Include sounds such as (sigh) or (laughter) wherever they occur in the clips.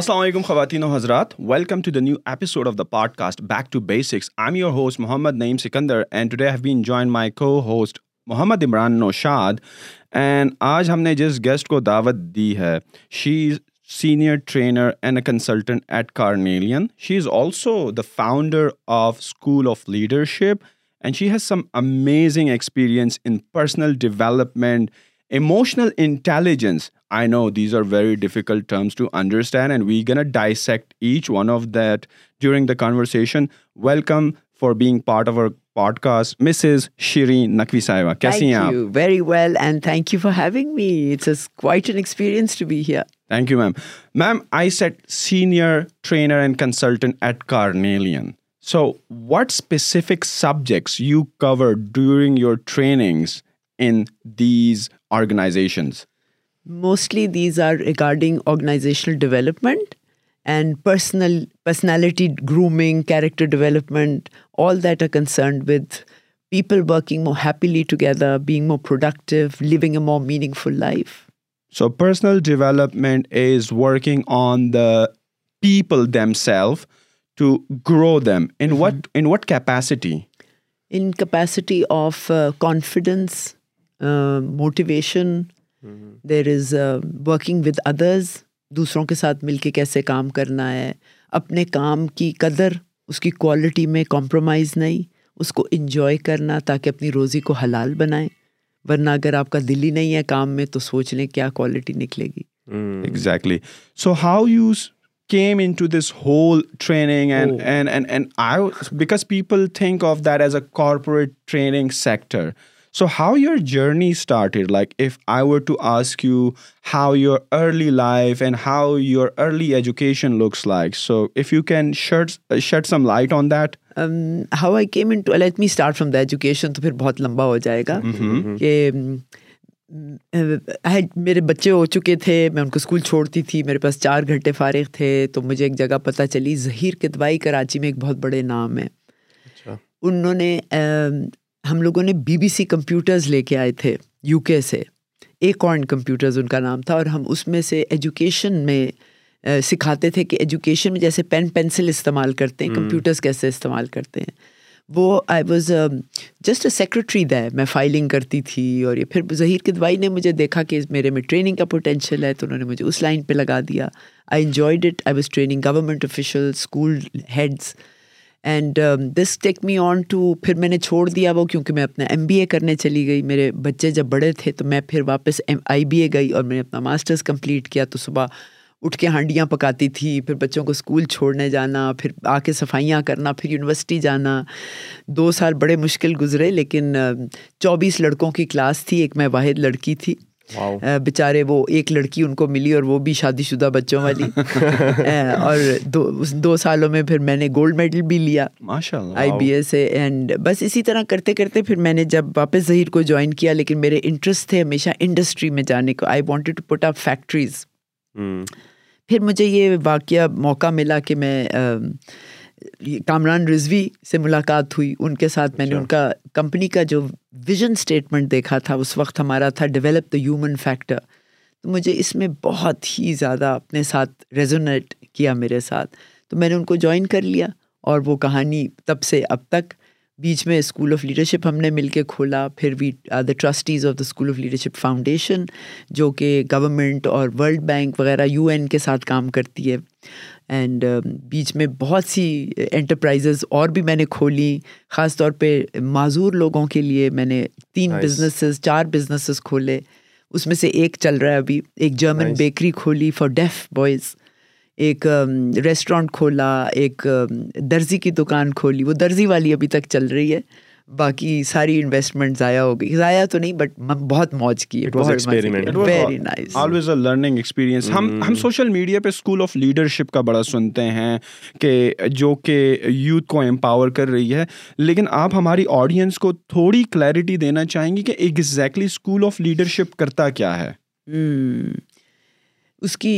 السلام علیکم خواتین و حضرات welcome to the new episode of the podcast back to basics I am your host Muhammad Naeem Sikandar and today have been join my cohost Muhammad Imran Naushad and آج ہم نے جس guest کو دعوت دی ہے she is senior trainer and a consultant at Carnelian she is also the founder of school of leadership and she has some amazing experience in personal development since I know these are very ڈیفیکلسٹینڈ ویٹ ڈائیسٹرسن welcome for big part آفرسنٹ کار so what specific subjects during organizations? Mostly these are regarding organizational development and personality grooming, character development, all that are concerned with people working more happily together, being more productive, living a more meaningful life. So personal development is working on the people themselves to grow them. In what mm-hmm. capacity? In capacity of uh, confidence, motivation there is working with others دوسروں کے ساتھ مل کے کیسے کام کرنا ہے اپنے کام کی قدر اس کی کوالٹی میں کمپرومائز نہیں اس کو انجوائے کرنا تاکہ اپنی روزی کو حلال بنائیں ورنہ اگر آپ کا دل ہی نہیں ہے کام میں تو سوچ لیں کیا کوالٹی نکلے گی exactly so how you came into this whole training because people think of that as a corporate training sector education تو پھر بہت لمبا میرے بچے ہو چکے تھے میں ان کو اسکول چھوڑتی تھی میرے پاس چار گھنٹے فارغ تھے تو مجھے ایک جگہ پتہ چلی ظہیر کے دوائی کراچی میں ایک بہت بڑے نام ہیں انہوں نے ہم لوگوں نے بی بی سی کمپیوٹرز لے کے آئے تھے یو کے سے ایک کمپیوٹرز ان کا نام تھا اور ہم اس میں سے ایجوکیشن میں سکھاتے تھے کہ ایجوکیشن میں جیسے پین پینسل استعمال کرتے ہیں کمپیوٹرز کیسے استعمال کرتے ہیں وہ I was just a secretary دے میں فائلنگ کرتی تھی اور یہ پھر ظہیر کدوائی نے مجھے دیکھا کہ میرے میں ٹریننگ کا پوٹینشیل ہے تو انہوں نے مجھے اس لائن پہ لگا دیا I enjoyed it I was training government official school heads and this take me on to پھر میں نے چھوڑ دیا وہ کیونکہ میں اپنا ایم بی اے کرنے چلی گئی میرے بچے جب بڑے تھے تو میں پھر واپس ایم آئی بی اے گئی اور میں نے اپنا ماسٹرز کمپلیٹ کیا تو صبح اٹھ کے ہانڈیاں پکاتی تھی پھر بچوں کو اسکول چھوڑنے جانا پھر آ کے صفائیاں کرنا پھر یونیورسٹی جانا دو سال بڑے مشکل گزرے لیکن چوبیس لڑکوں کی کلاس تھی ایک میں واحد لڑکی تھی بیچارے ایک لڑکی ان کو ملی اور وہ بھی شادی شدہ بچوں والی (laughs) اور دو سالوں میں پھر میں نے گولڈ میڈل بھی لیا آئی بی ایس سے اینڈ بس اسی طرح کرتے کرتے پھر میں نے جب واپس ظہیر کو جوائن کیا لیکن میرے انٹرسٹ تھے ہمیشہ انڈسٹری میں جانے کو I wanted to put up factories پھر مجھے یہ واقعہ موقع ملا کہ میں کامران رضوی سے ملاقات ہوئی ان کے ساتھ میں نے اچھا۔ ان کا کمپنی کا جو ویژن اسٹیٹمنٹ دیکھا تھا اس وقت ہمارا تھا ڈیولپ دا ہیومن فیکٹر تو مجھے اس میں بہت ہی زیادہ اپنے ساتھ ریزونیٹ کیا میرے ساتھ تو میں نے ان کو جوائن کر لیا اور وہ کہانی تب سے اب تک بیچ میں اسکول آف لیڈرشپ ہم نے مل کے کھولا پھر we are the trustees of the school of leadership foundation جو کہ گورنمنٹ اور ورلڈ بینک وغیرہ یو این کے ساتھ کام کرتی ہے اینڈ uh, بیچ میں بہت سی انٹرپرائزز اور بھی میں نے کھولی خاص طور پہ معذور لوگوں کے لیے میں نے تین بزنسز چار بزنسز کھولے اس میں سے ایک چل رہا ہے ابھی ایک جرمن بیکری کھولی فار ڈیف بوائز ایک ریسٹورنٹ um, کھولا ایک um, درزی کی دکان کھولی وہ درزی والی ابھی تک چل رہی ہے باقی ساری انویسٹمنٹ ضائع ہو گئی ضائع تو نہیں بٹ بہت موج کی ہم سوشل hmm. میڈیا پہ اسکول آف لیڈرشپ کا بڑا سنتے ہیں کہ جو کہ یوتھ کو امپاور کر رہی ہے لیکن آپ ہماری آڈینس کو تھوڑی کلیئرٹی دینا چاہیں گی کہ ایگزیکٹلی اسکول آف لیڈرشپ کرتا کیا ہے hmm. اس کی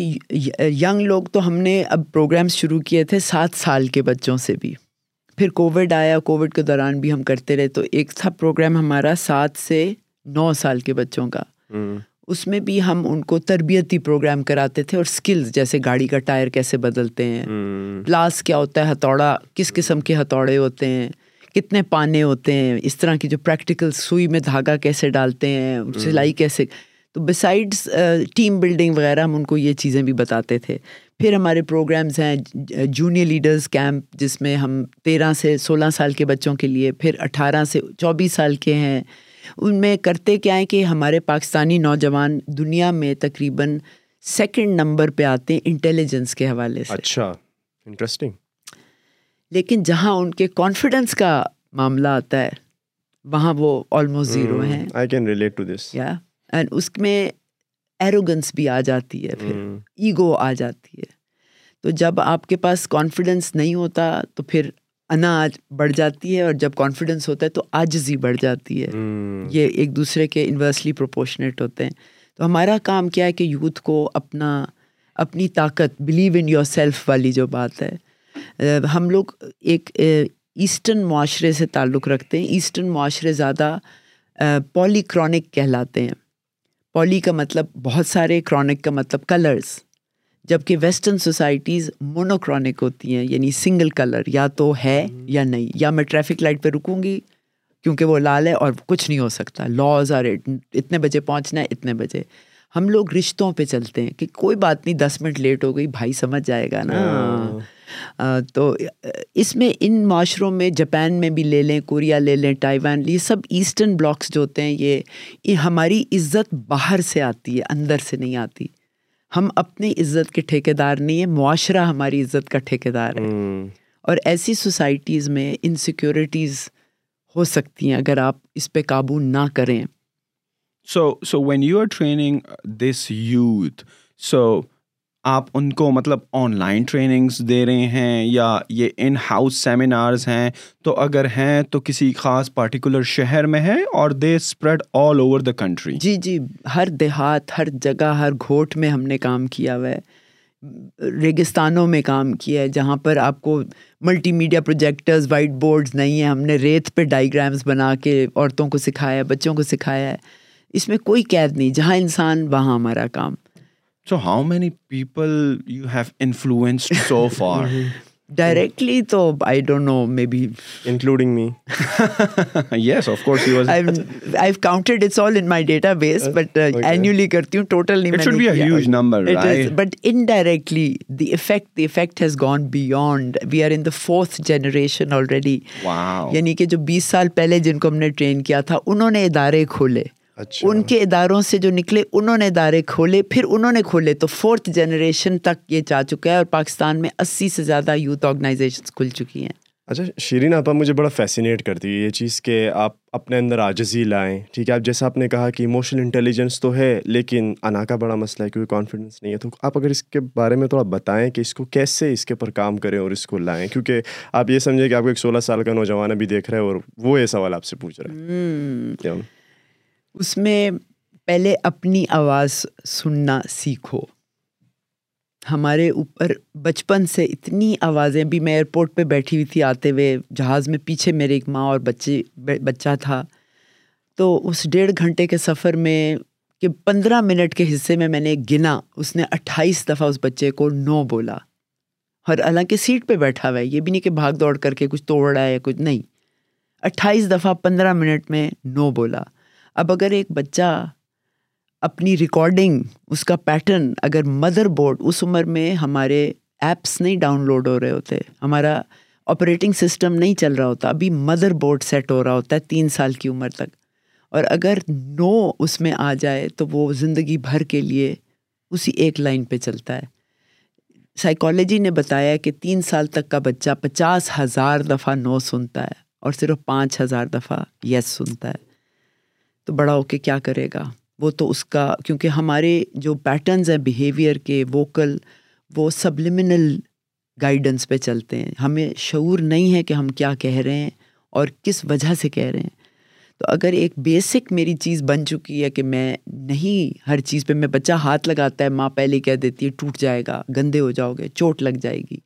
ینگ لوگ تو ہم نے اب پروگرام شروع کیے تھے سات سال کے بچوں سے بھی پھر کووڈ آیا کووڈ کے دوران بھی ہم کرتے رہے تو ایک تھا پروگرام ہمارا سات سے نو سال کے بچوں کا اس میں بھی ہم ان کو تربیتی پروگرام کراتے تھے اور اسکلز جیسے گاڑی کا ٹائر کیسے بدلتے ہیں پلاس کیا ہوتا ہے ہتھوڑا کس قسم کے ہتھوڑے ہوتے ہیں کتنے پانے ہوتے ہیں اس طرح کی جو پریکٹیکل سوئی میں دھاگا کیسے ڈالتے ہیں سلائی کیسے تو بسائڈس ٹیم بلڈنگ وغیرہ ہم ان کو یہ چیزیں بھی بتاتے تھے پھر ہمارے پروگرامز ہیں جونیئر لیڈرز کیمپ جس میں ہم تیرہ سے سولہ سال کے بچوں کے لیے پھر اٹھارہ سے چوبیس سال کے ہیں ان میں کرتے کیا ہیں کہ ہمارے پاکستانی نوجوان دنیا میں تقریباً سیکنڈ نمبر پہ آتے ہیں انٹیلیجنس کے حوالے سے اچھا انٹرسٹنگ لیکن جہاں ان کے کانفیڈنس کا معاملہ آتا ہے وہاں وہ آلموسٹ زیرو hmm، ہیں آئی کین ریلیٹ اینڈ اس میں ایروگنس بھی آ جاتی ہے پھر ایگو آ جاتی ہے تو جب آپ کے پاس کانفیڈنس نہیں ہوتا تو پھر انا آج بڑھ جاتی ہے اور جب کانفیڈنس ہوتا ہے تو آجزی بڑھ جاتی ہے یہ ایک دوسرے کے انورسلی پروپورشنیٹ ہوتے ہیں تو ہمارا کام کیا ہے کہ یوتھ کو اپنا اپنی طاقت بلیو ان یور سیلف والی جو بات ہے ہم لوگ ایک ایسٹرن معاشرے سے تعلق رکھتے ہیں ایسٹرن معاشرے زیادہ پولی کرونک کہلاتے ہیں پولی کا مطلب بہت سارے کرونک کا مطلب کلرز جبکہ ویسٹرن سوسائٹیز مونو کرونک ہوتی ہیں یعنی سنگل کلر یا تو ہے یا نہیں یا میں ٹریفک لائٹ پہ رکوں گی کیونکہ وہ لال ہے اور کچھ نہیں ہو سکتا لاز آر اتنے بجے پہنچنا ہے اتنے بجے ہم لوگ رشتوں پہ چلتے ہیں کہ کوئی بات نہیں دس منٹ لیٹ ہو گئی بھائی سمجھ جائے گا نا ہاں۔ تو اس میں ان معاشروں میں جاپان میں بھی لے لیں کوریا لے لیں ٹائیوان لے یہ سب ایسٹرن بلاکس جو ہوتے ہیں یہ ہماری عزت باہر سے آتی ہے اندر سے نہیں آتی ہم اپنی عزت کے ٹھیکے دار نہیں ہیں معاشرہ ہماری عزت کا ٹھیکے دار ہے اور ایسی سوسائٹیز میں انسیکیورٹیز ہو سکتی ہیں اگر آپ اس پہ قابو نہ کریں so so when you are training this youth so آپ ان کو مطلب آن لائن ٹریننگس دے رہے ہیں یا یہ ان ہاؤس سیمینارز ہیں تو اگر ہیں تو کسی خاص پارٹیکولر شہر میں ہے اور they spread all over the country جی جی ہر دیہات ہر جگہ ہر گھوٹ میں ہم نے کام کیا ہوا ہے ریگستانوں میں کام کیا ہے جہاں پر آپ کو multimedia projectors white boards نہیں ہیں ہم نے ریت پہ ڈائیگرامز بنا کے عورتوں کو سکھایا بچوں کو سکھایا ہے اس میں کوئی قید نہیں جہاں انسان وہاں ہمارا کام so how many people you have influence so far directly تو I don't know maybe including me yes of course I counted it's all in my database but annually کرتی ہوں ٹوٹل نہیں should be a huge number but indirectly the effect the effect has gone beyond we are in the fourth generation already یعنی کہ جو بیس سال پہلے جن کو ہم نے ٹرین کیا تھا انہوں نے ادارے کھولے اچھا ان کے اداروں سے جو نکلے انہوں نے ادارے کھولے پھر انہوں نے کھولے تو فورتھ جنریشن تک یہ جا چکا ہے اور پاکستان میں اسی سے زیادہ یوتھ آرگنائزیشن کھل چکی ہیں اچھا شیرین آپا مجھے بڑا فیسینیٹ کرتی ہے یہ چیز کہ آپ اپنے اندر آجزی لائیں ٹھیک ہے آپ جیسا آپ نے کہا کہ اموشنل انٹیلیجنس تو ہے لیکن انا کا بڑا مسئلہ ہے کیونکہ کانفیڈنس نہیں ہے تو آپ اگر اس کے بارے میں تھوڑا بتائیں کہ اس کو کیسے اس کے اوپر کام کریں اور اس کو لائیں کیونکہ آپ یہ سمجھیں کہ آپ کو ایک سولہ سال کا نوجوان ابھی دیکھ رہے ہیں اور وہ یہ سوال آپ سے پوچھ رہے اس میں پہلے اپنی آواز سننا سیکھو ہمارے اوپر بچپن سے اتنی آوازیں بھی میں ایئرپورٹ پہ بیٹھی ہوئی تھی آتے ہوئے جہاز میں پیچھے میرے ایک ماں اور بچے بچہ تھا تو اس ڈیڑھ گھنٹے کے سفر میں کہ پندرہ منٹ کے حصے میں میں نے گنا اس نے اٹھائیس دفعہ اس بچے کو نو بولا اور حالانکہ سیٹ پہ بیٹھا ہوا ہے یہ بھی نہیں کہ بھاگ دوڑ کر کے کچھ توڑ رہا ہے یا کچھ نہیں اٹھائیس دفعہ پندرہ منٹ میں نو بولا اب اگر ایک بچہ اپنی ریکارڈنگ اس کا پیٹرن اگر مدر بورڈ اس عمر میں ہمارے ایپس نہیں ڈاؤن لوڈ ہو رہے ہوتے ہمارا آپریٹنگ سسٹم نہیں چل رہا ہوتا ابھی مدر بورڈ سیٹ ہو رہا ہوتا ہے تین سال کی عمر تک اور اگر نو اس میں آ جائے تو وہ زندگی بھر کے لیے اسی ایک لائن پہ چلتا ہے سائیکالوجی نے بتایا کہ تین سال تک کا بچہ پچاس ہزار دفعہ نو سنتا ہے اور صرف پانچ ہزار دفعہ یس سنتا ہے تو بڑا ہو کے کیا کرے گا وہ تو اس کا کیونکہ ہمارے جو پیٹرنز ہیں بیہیویئر کے ووکل وہ سبلیمنل گائیڈنس پہ چلتے ہیں ہمیں شعور نہیں ہے کہ ہم کیا کہہ رہے ہیں اور کس وجہ سے کہہ رہے ہیں تو اگر ایک بیسک میری چیز بن چکی ہے کہ میں نہیں ہر چیز پہ میں بچہ ہاتھ لگاتا ہے ماں پہلے کہہ دیتی ہے ٹوٹ جائے گا گندے ہو جاؤ گے چوٹ لگ جائے گی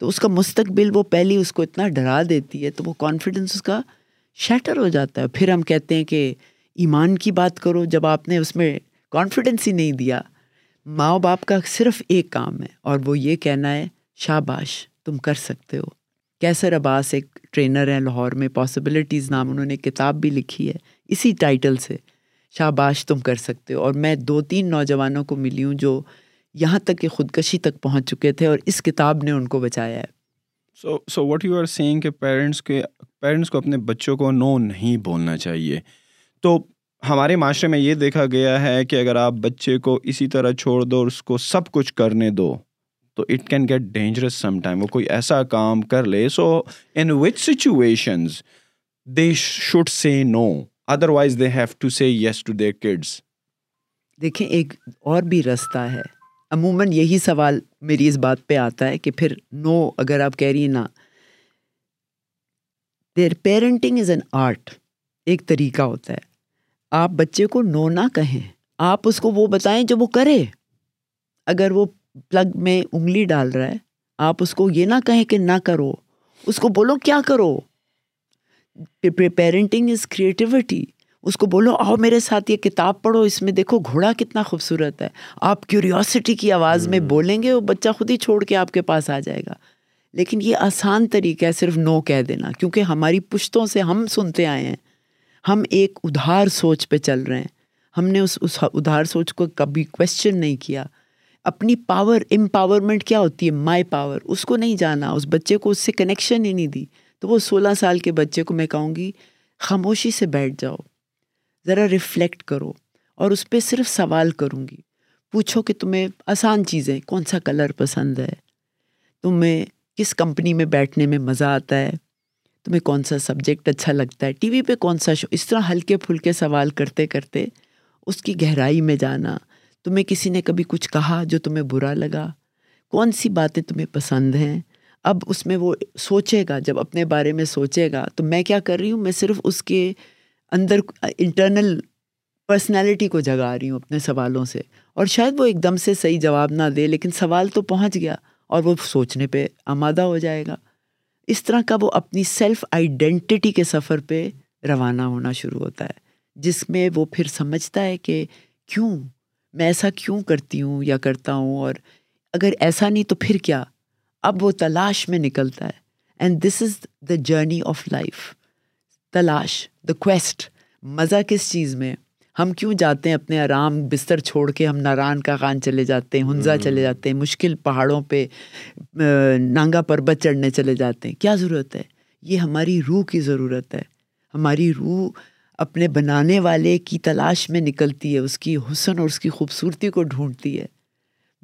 تو اس کا مستقبل وہ پہلی اس کو اتنا ڈرا دیتی ہے تو وہ کانفیڈنس اس کا شیٹر ہو جاتا ہے پھر ہم کہتے ہیں کہ ایمان کی بات کرو جب آپ نے اس میں کانفیڈنس ہی نہیں دیا ماں باپ کا صرف ایک کام ہے اور وہ یہ کہنا ہے شاباش تم کر سکتے ہو کیسر عباس ایک ٹرینر ہیں لاہور میں پاسبلٹیز نام انہوں نے کتاب بھی لکھی ہے اسی ٹائٹل سے شاباش تم کر سکتے ہو اور میں دو تین نوجوانوں کو ملی ہوں جو یہاں تک کہ خودکشی تک پہنچ چکے تھے اور اس کتاب نے ان کو بچایا ہے so so what you are saying کہ پیرنٹس کے پیرنٹس کو اپنے بچوں کو نو نہیں بولنا چاہیے تو ہمارے معاشرے میں یہ دیکھا گیا ہے کہ اگر آپ بچے کو اسی طرح چھوڑ دو اور اس کو سب کچھ کرنے دو تو it can get dangerous some time وہ کوئی ایسا کام کر لے so in which situations they should say no otherwise they have to say yes to they kids دیکھیں ایک اور بھی رستہ ہے عموماً یہی سوال میری اس بات پہ آتا ہے کہ پھر نو اگر آپ کہہ رہی ہیں نا their parenting is an art ایک طریقہ ہوتا ہے آپ بچے کو نو نہ کہیں آپ اس کو وہ بتائیں جو وہ کرے اگر وہ پلگ میں انگلی ڈال رہا ہے آپ اس کو یہ نہ کہیں کہ نہ کرو اس کو بولو کیا کرو پیرنٹنگ از کریٹیوٹی اس کو بولو آؤ میرے ساتھ یہ کتاب پڑھو اس میں دیکھو گھوڑا کتنا خوبصورت ہے آپ کیوریوسٹی کی آواز میں hmm. بولیں گے وہ بچہ خود ہی چھوڑ کے آپ کے پاس آ جائے گا لیکن یہ آسان طریقہ ہے صرف نو کہہ دینا کیونکہ ہماری پشتوں سے ہم سنتے آئے ہیں ہم ایک ادھار سوچ پہ چل رہے ہیں ہم نے اس اس ادھار سوچ کو کبھی کویشچن نہیں کیا اپنی پاور امپاورمنٹ کیا ہوتی ہے مائی پاور اس کو نہیں جانا اس بچے کو اس سے کنیکشن ہی نہیں دی تو وہ سولہ سال کے بچے کو میں کہوں گی خاموشی سے بیٹھ جاؤ ذرا ریفلیکٹ کرو اور اس پہ صرف سوال کروں گی پوچھو کہ تمہیں آسان چیزیں کون سا کلر پسند ہے تمہیں کس کمپنی میں بیٹھنے میں مزہ آتا ہے تمہیں کون سا سبجیکٹ اچھا لگتا ہے ٹی وی پہ کون سا شو اس طرح ہلکے پھلکے سوال کرتے کرتے اس کی گہرائی میں جانا تمہیں کسی نے کبھی کچھ کہا جو تمہیں برا لگا کون سی باتیں تمہیں پسند ہیں اب اس میں وہ سوچے گا جب اپنے بارے میں سوچے گا تو میں کیا کر رہی ہوں میں صرف اس کے اندر انٹرنل پرسنالٹی کو جگا رہی ہوں اپنے سوالوں سے اور شاید وہ ایک دم سے صحیح جواب نہ دے لیکن سوال تو پہنچ گیا اور وہ سوچنے پہ آمادہ ہو جائے گا اس طرح کا وہ اپنی سیلف آئیڈینٹی کے سفر پہ روانہ ہونا شروع ہوتا ہے جس میں وہ پھر سمجھتا ہے کہ کیوں میں ایسا کیوں کرتی ہوں یا کرتا ہوں اور اگر ایسا نہیں تو پھر کیا اب وہ تلاش میں نکلتا ہے and this is the journey of life تلاش دا کویسٹ مزہ کس چیز میں ہم کیوں جاتے ہیں اپنے آرام بستر چھوڑ کے ہم ناران کا خان چلے جاتے ہیں ہنزا چلے جاتے ہیں مشکل پہاڑوں پہ نانگا پربت چڑھنے چلے جاتے ہیں کیا ضرورت ہے یہ ہماری روح کی ضرورت ہے ہماری روح اپنے بنانے والے کی تلاش میں نکلتی ہے اس کی حسن اور اس کی خوبصورتی کو ڈھونڈتی ہے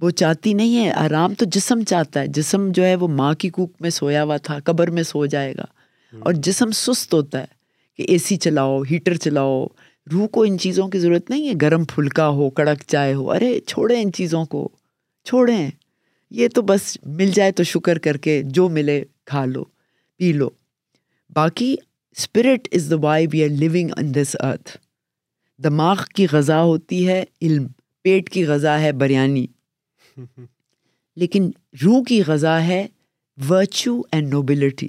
وہ چاہتی نہیں ہے آرام تو جسم چاہتا ہے جسم جو ہے وہ ماں کی کوک میں سویا ہوا تھا قبر میں سو جائے گا اور جسم سست ہوتا ہے کہ اے سی چلاؤ ہیٹر چلاؤ روح کو ان چیزوں کی ضرورت نہیں ہے گرم پھلکا ہو کڑک چائے ہو ارے چھوڑیں ان چیزوں کو چھوڑیں یہ تو بس مل جائے تو شکر کر کے جو ملے کھا لو پی لو باقی spirit is the why we are living in this earth دماغ کی غذا ہوتی ہے علم پیٹ کی غذا ہے بریانی (laughs) لیکن روح کی غذا ہے ورچو اینڈ نوبلٹی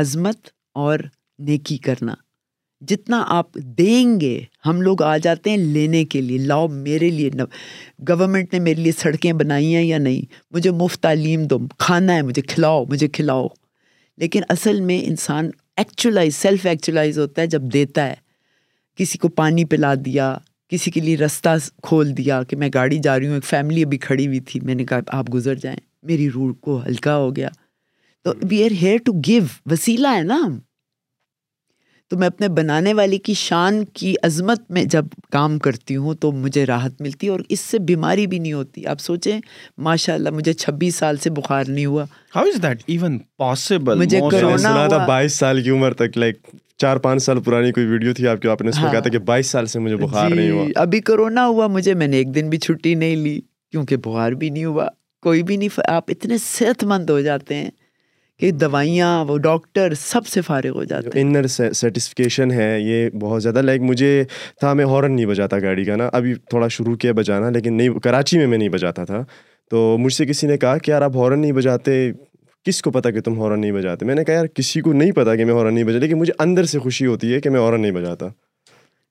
عظمت اور نیکی کرنا جتنا آپ دیں گے ہم لوگ آ جاتے ہیں لینے کے لیے لاؤ میرے لیے گورنمنٹ نے میرے لیے سڑکیں بنائی ہیں یا نہیں مجھے مفت تعلیم دو کھانا ہے مجھے کھلاؤ مجھے کھلاؤ لیکن اصل میں انسان ایکچولائز سیلف ایکچولائز ہوتا ہے جب دیتا ہے کسی کو پانی پلا دیا کسی کے لیے رستہ کھول دیا کہ میں گاڑی جا رہی ہوں ایک فیملی ابھی کھڑی ہوئی تھی میں نے کہا آپ گزر جائیں میری روڑ کو ہلکا ہو گیا تو we are here to give وسیلہ ہے نا ہم تو میں اپنے بنانے والے کی شان کی عظمت میں جب کام کرتی ہوں تو مجھے راحت ملتی ہے اور اس سے بیماری بھی نہیں ہوتی آپ سوچیں ماشاء اللہ مجھے چھبیس سال سے بخار نہیں ہوا how is that even possible مجھے زیادہ بائیس سال کی عمر تک لائک چار پانچ سال پرانی کوئی ویڈیو تھی آپ کے آپ نے اس ہاں۔ کہا تھا کہ بائیس سال سے مجھے بخار جی، نہیں ہوا ابھی کرونا ہوا مجھے میں نے ایک دن بھی چھٹی نہیں لی کیونکہ بخار بھی نہیں ہوا کوئی بھی نہیں آپ اتنے صحت مند ہو جاتے ہیں کہ دوائیاں وہ ڈاکٹر سب سے فارغ ہو جاتے ہیں انر سیٹسفیکیشن ہے یہ بہت زیادہ لائک مجھے تھا میں ہارن نہیں بجاتا گاڑی کا نا ابھی تھوڑا شروع کیا بجانا لیکن نہیں کراچی میں میں نہیں بجاتا تھا تو مجھ سے کسی نے کہا کہ یار آپ ہارن نہیں بجاتے کس کو پتا کہ تم ہارن نہیں بجاتے میں نے کہا یار کسی کو نہیں پتا کہ میں ہارن نہیں بجا لیکن مجھے اندر سے خوشی ہوتی ہے کہ میں ہارن نہیں بجاتا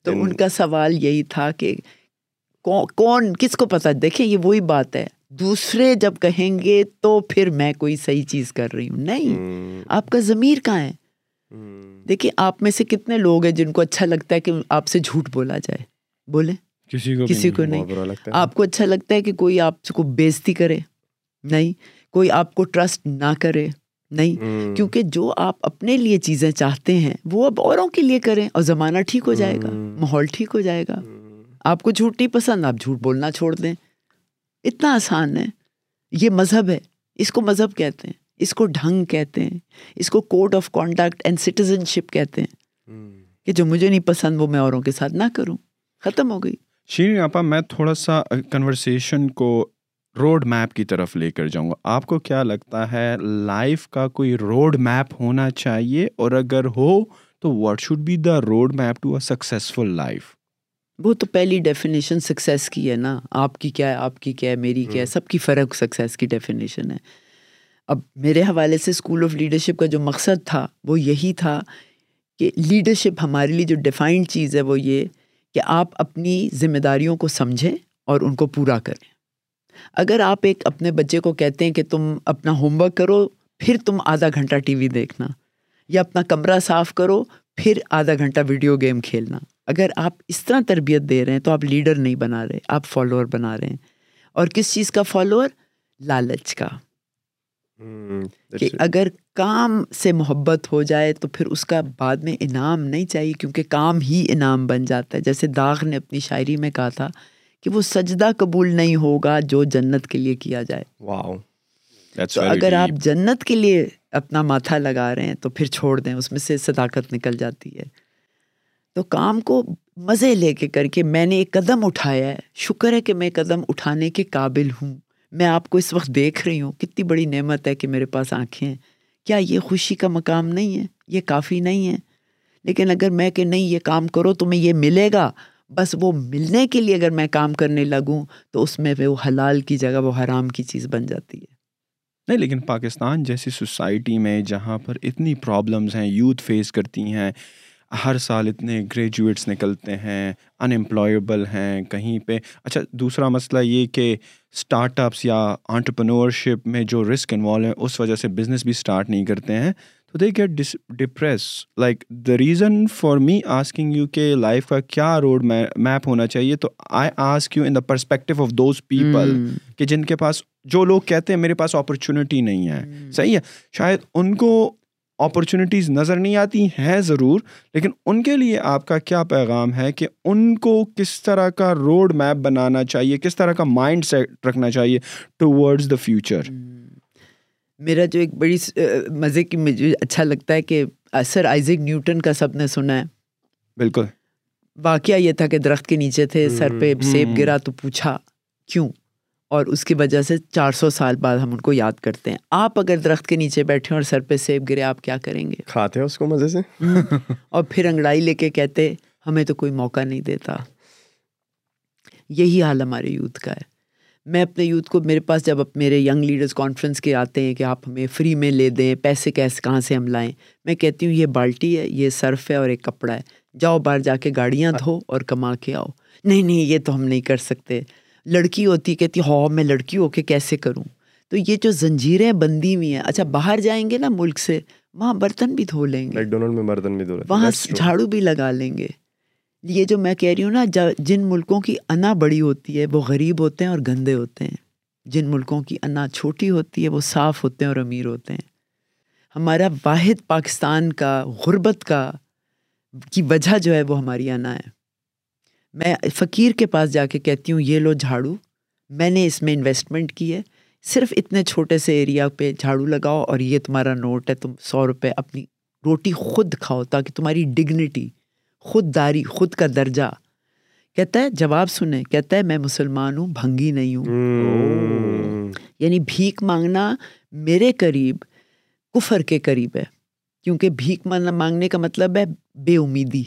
تو ان کا سوال یہی تھا کہ کون کس کو پتا دیکھیں یہ وہی بات ہے دوسرے جب کہیں گے تو پھر میں کوئی صحیح چیز کر رہی ہوں نہیں آپ کا ضمیر کہاں ہے دیکھیے آپ میں سے کتنے لوگ ہیں جن کو اچھا لگتا ہے کہ آپ سے جھوٹ بولا جائے بولے کسی کو نہیں آپ کو اچھا لگتا ہے کہ کوئی آپ کو بےزتی کرے نہیں کوئی آپ کو ٹرسٹ نہ کرے نہیں کیونکہ جو آپ اپنے لیے چیزیں چاہتے ہیں وہ اب اوروں کے لیے کریں اور زمانہ ٹھیک ہو جائے گا ماحول ٹھیک ہو جائے گا آپ کو جھوٹ نہیں پسند آپ جھوٹ بولنا چھوڑ دیں اتنا آسان ہے یہ مذہب ہے اس کو مذہب کہتے ہیں اس کو ڈھنگ کہتے ہیں اس کو code of and citizenship کہتے ہیں کہ جو مجھے نہیں پسند وہ میں اوروں کے ساتھ نہ کروں ختم ہو گئی آپا میں تھوڑا سا کنورسیشن کو روڈ میپ کی طرف لے کر جاؤں گا آپ کو کیا لگتا ہے لائف کا کوئی روڈ میپ ہونا چاہیے اور اگر ہو تو what should be the road map to a successful life وہ تو پہلی ڈیفینیشن سکسیز کی ہے نا آپ کی کیا ہے آپ کی کیا ہے میری کیا ہے سب کی فرق سکسیز کی ڈیفینیشن ہے اب میرے حوالے سے اسکول آف لیڈرشپ کا جو مقصد تھا وہ یہی تھا کہ لیڈرشپ ہمارے لیے جو ڈیفائنڈ چیز ہے وہ یہ کہ آپ اپنی ذمہ داریوں کو سمجھیں اور ان کو پورا کریں اگر آپ ایک اپنے بچے کو کہتے ہیں کہ تم اپنا ہوم ورک کرو پھر تم آدھا گھنٹہ ٹی وی دیکھنا یا اپنا کمرہ صاف کرو پھر آدھا گھنٹہ ویڈیو گیم کھیلنا اگر آپ اس طرح تربیت دے رہے ہیں تو آپ لیڈر نہیں بنا رہے آپ فالوور بنا رہے ہیں اور کس چیز کا فالوور لالچ کا کہ اچھا۔ اگر کام سے محبت ہو جائے تو پھر اس کا بعد میں انعام نہیں چاہیے کیونکہ کام ہی انعام بن جاتا ہے جیسے داغ نے اپنی شاعری میں کہا تھا کہ وہ سجدہ قبول نہیں ہوگا جو جنت کے لیے کیا جائے اگر آپ جنت کے لیے اپنا ماتھا لگا رہے ہیں تو پھر چھوڑ دیں اس میں سے صداقت نکل جاتی ہے تو کام کو مزے لے کے کر کے میں نے ایک قدم اٹھایا ہے شکر ہے کہ میں قدم اٹھانے کے قابل ہوں میں آپ کو اس وقت دیکھ رہی ہوں کتنی بڑی نعمت ہے کہ میرے پاس آنکھیں ہیں کیا یہ خوشی کا مقام نہیں ہے یہ کافی نہیں ہے لیکن اگر میں کہ نہیں یہ کام کرو تو میں یہ ملے گا بس وہ ملنے کے لیے اگر میں کام کرنے لگوں تو اس میں وہ حلال کی جگہ وہ حرام کی چیز بن جاتی ہے نہیں لیکن پاکستان جیسی سوسائٹی میں جہاں پر اتنی پرابلمز ہیں یوتھ فیس کرتی ہیں ہر سال اتنے گریجویٹس نکلتے ہیں ان امپلائیبل ہیں کہیں پہ اچھا دوسرا مسئلہ یہ کہ اسٹارٹ اپس یا آنٹرپرنورشپ میں جو رسک انوالو ہیں اس وجہ سے بزنس بھی اسٹارٹ نہیں کرتے ہیں تو they get depressed like the reason for me asking you کہ لائف کا کیا روڈ میپ ہونا چاہیے تو I ask you in the perspective of those people کہ جن کے پاس جو لوگ کہتے ہیں میرے پاس اپرچونیٹی نہیں ہے hmm. صحیح ہے شاید ان کو اپرچونیٹیز نظر نہیں آتی ہیں ضرور لیکن ان کے لیے آپ کا کیا پیغام ہے کہ ان کو کس طرح کا روڈ میپ بنانا چاہیے کس طرح کا مائنڈ سیٹ رکھنا چاہیے ٹوورڈز دا فیوچر میرا جو ایک بڑی مزے کی مجھے اچھا لگتا ہے کہ سر آئزک نیوٹن کا سب نے سنا ہے بالکل واقعہ یہ تھا کہ درخت کے نیچے تھے سر hmm. پہ سیب hmm. گرا تو پوچھا کیوں اور اس کی وجہ سے چار سو سال بعد ہم ان کو یاد کرتے ہیں آپ اگر درخت کے نیچے بیٹھے اور سر پہ سیب گرے آپ کیا کریں گے کھاتے ہیں اس کو مزے سے (laughs) اور پھر انگڑائی لے کے کہتے ہمیں تو کوئی موقع نہیں دیتا یہی حال ہمارے یوتھ کا ہے میں اپنے یوتھ کو میرے پاس جب میرے ینگ لیڈرز کانفرنس کے آتے ہیں کہ آپ ہمیں فری میں لے دیں پیسے کیسے کہاں سے ہم لائیں میں کہتی ہوں یہ بالٹی ہے یہ سرف ہے اور ایک کپڑا ہے جاؤ باہر جا کے گاڑیاں دھو اور کما کے آؤ نہیں نہیں یہ تو ہم نہیں کر سکتے لڑکی ہوتی کہتی ہو ہاں، میں لڑکی ہو کے کیسے کروں تو یہ جو زنجیریں بندی ہوئی ہیں اچھا باہر جائیں گے نا ملک سے وہاں برتن بھی دھو لیں گے برتن بھی دھو وہاں جھاڑو بھی لگا لیں گے یہ جو میں کہہ رہی ہوں نا جن ملکوں کی انا بڑی ہوتی ہے وہ غریب ہوتے ہیں اور گندے ہوتے ہیں جن ملکوں کی انا چھوٹی ہوتی ہے وہ صاف ہوتے ہیں اور امیر ہوتے ہیں ہمارا واحد پاکستان کا غربت کا کی وجہ جو ہے وہ ہماری انا ہے میں فقیر کے پاس جا کے کہتی ہوں یہ لو جھاڑو میں نے اس میں انویسٹمنٹ کی ہے صرف اتنے چھوٹے سے ایریا پہ جھاڑو لگاؤ اور یہ تمہارا نوٹ ہے تم سو روپے اپنی روٹی خود کھاؤ تاکہ تمہاری ڈگنیٹی خود داری خود کا درجہ کہتا ہے جواب سنیں کہتا ہے میں مسلمان ہوں بھنگی نہیں ہوں یعنی بھیک مانگنا میرے قریب کفر کے قریب ہے کیونکہ بھیک مانگنے کا مطلب ہے بے امیدی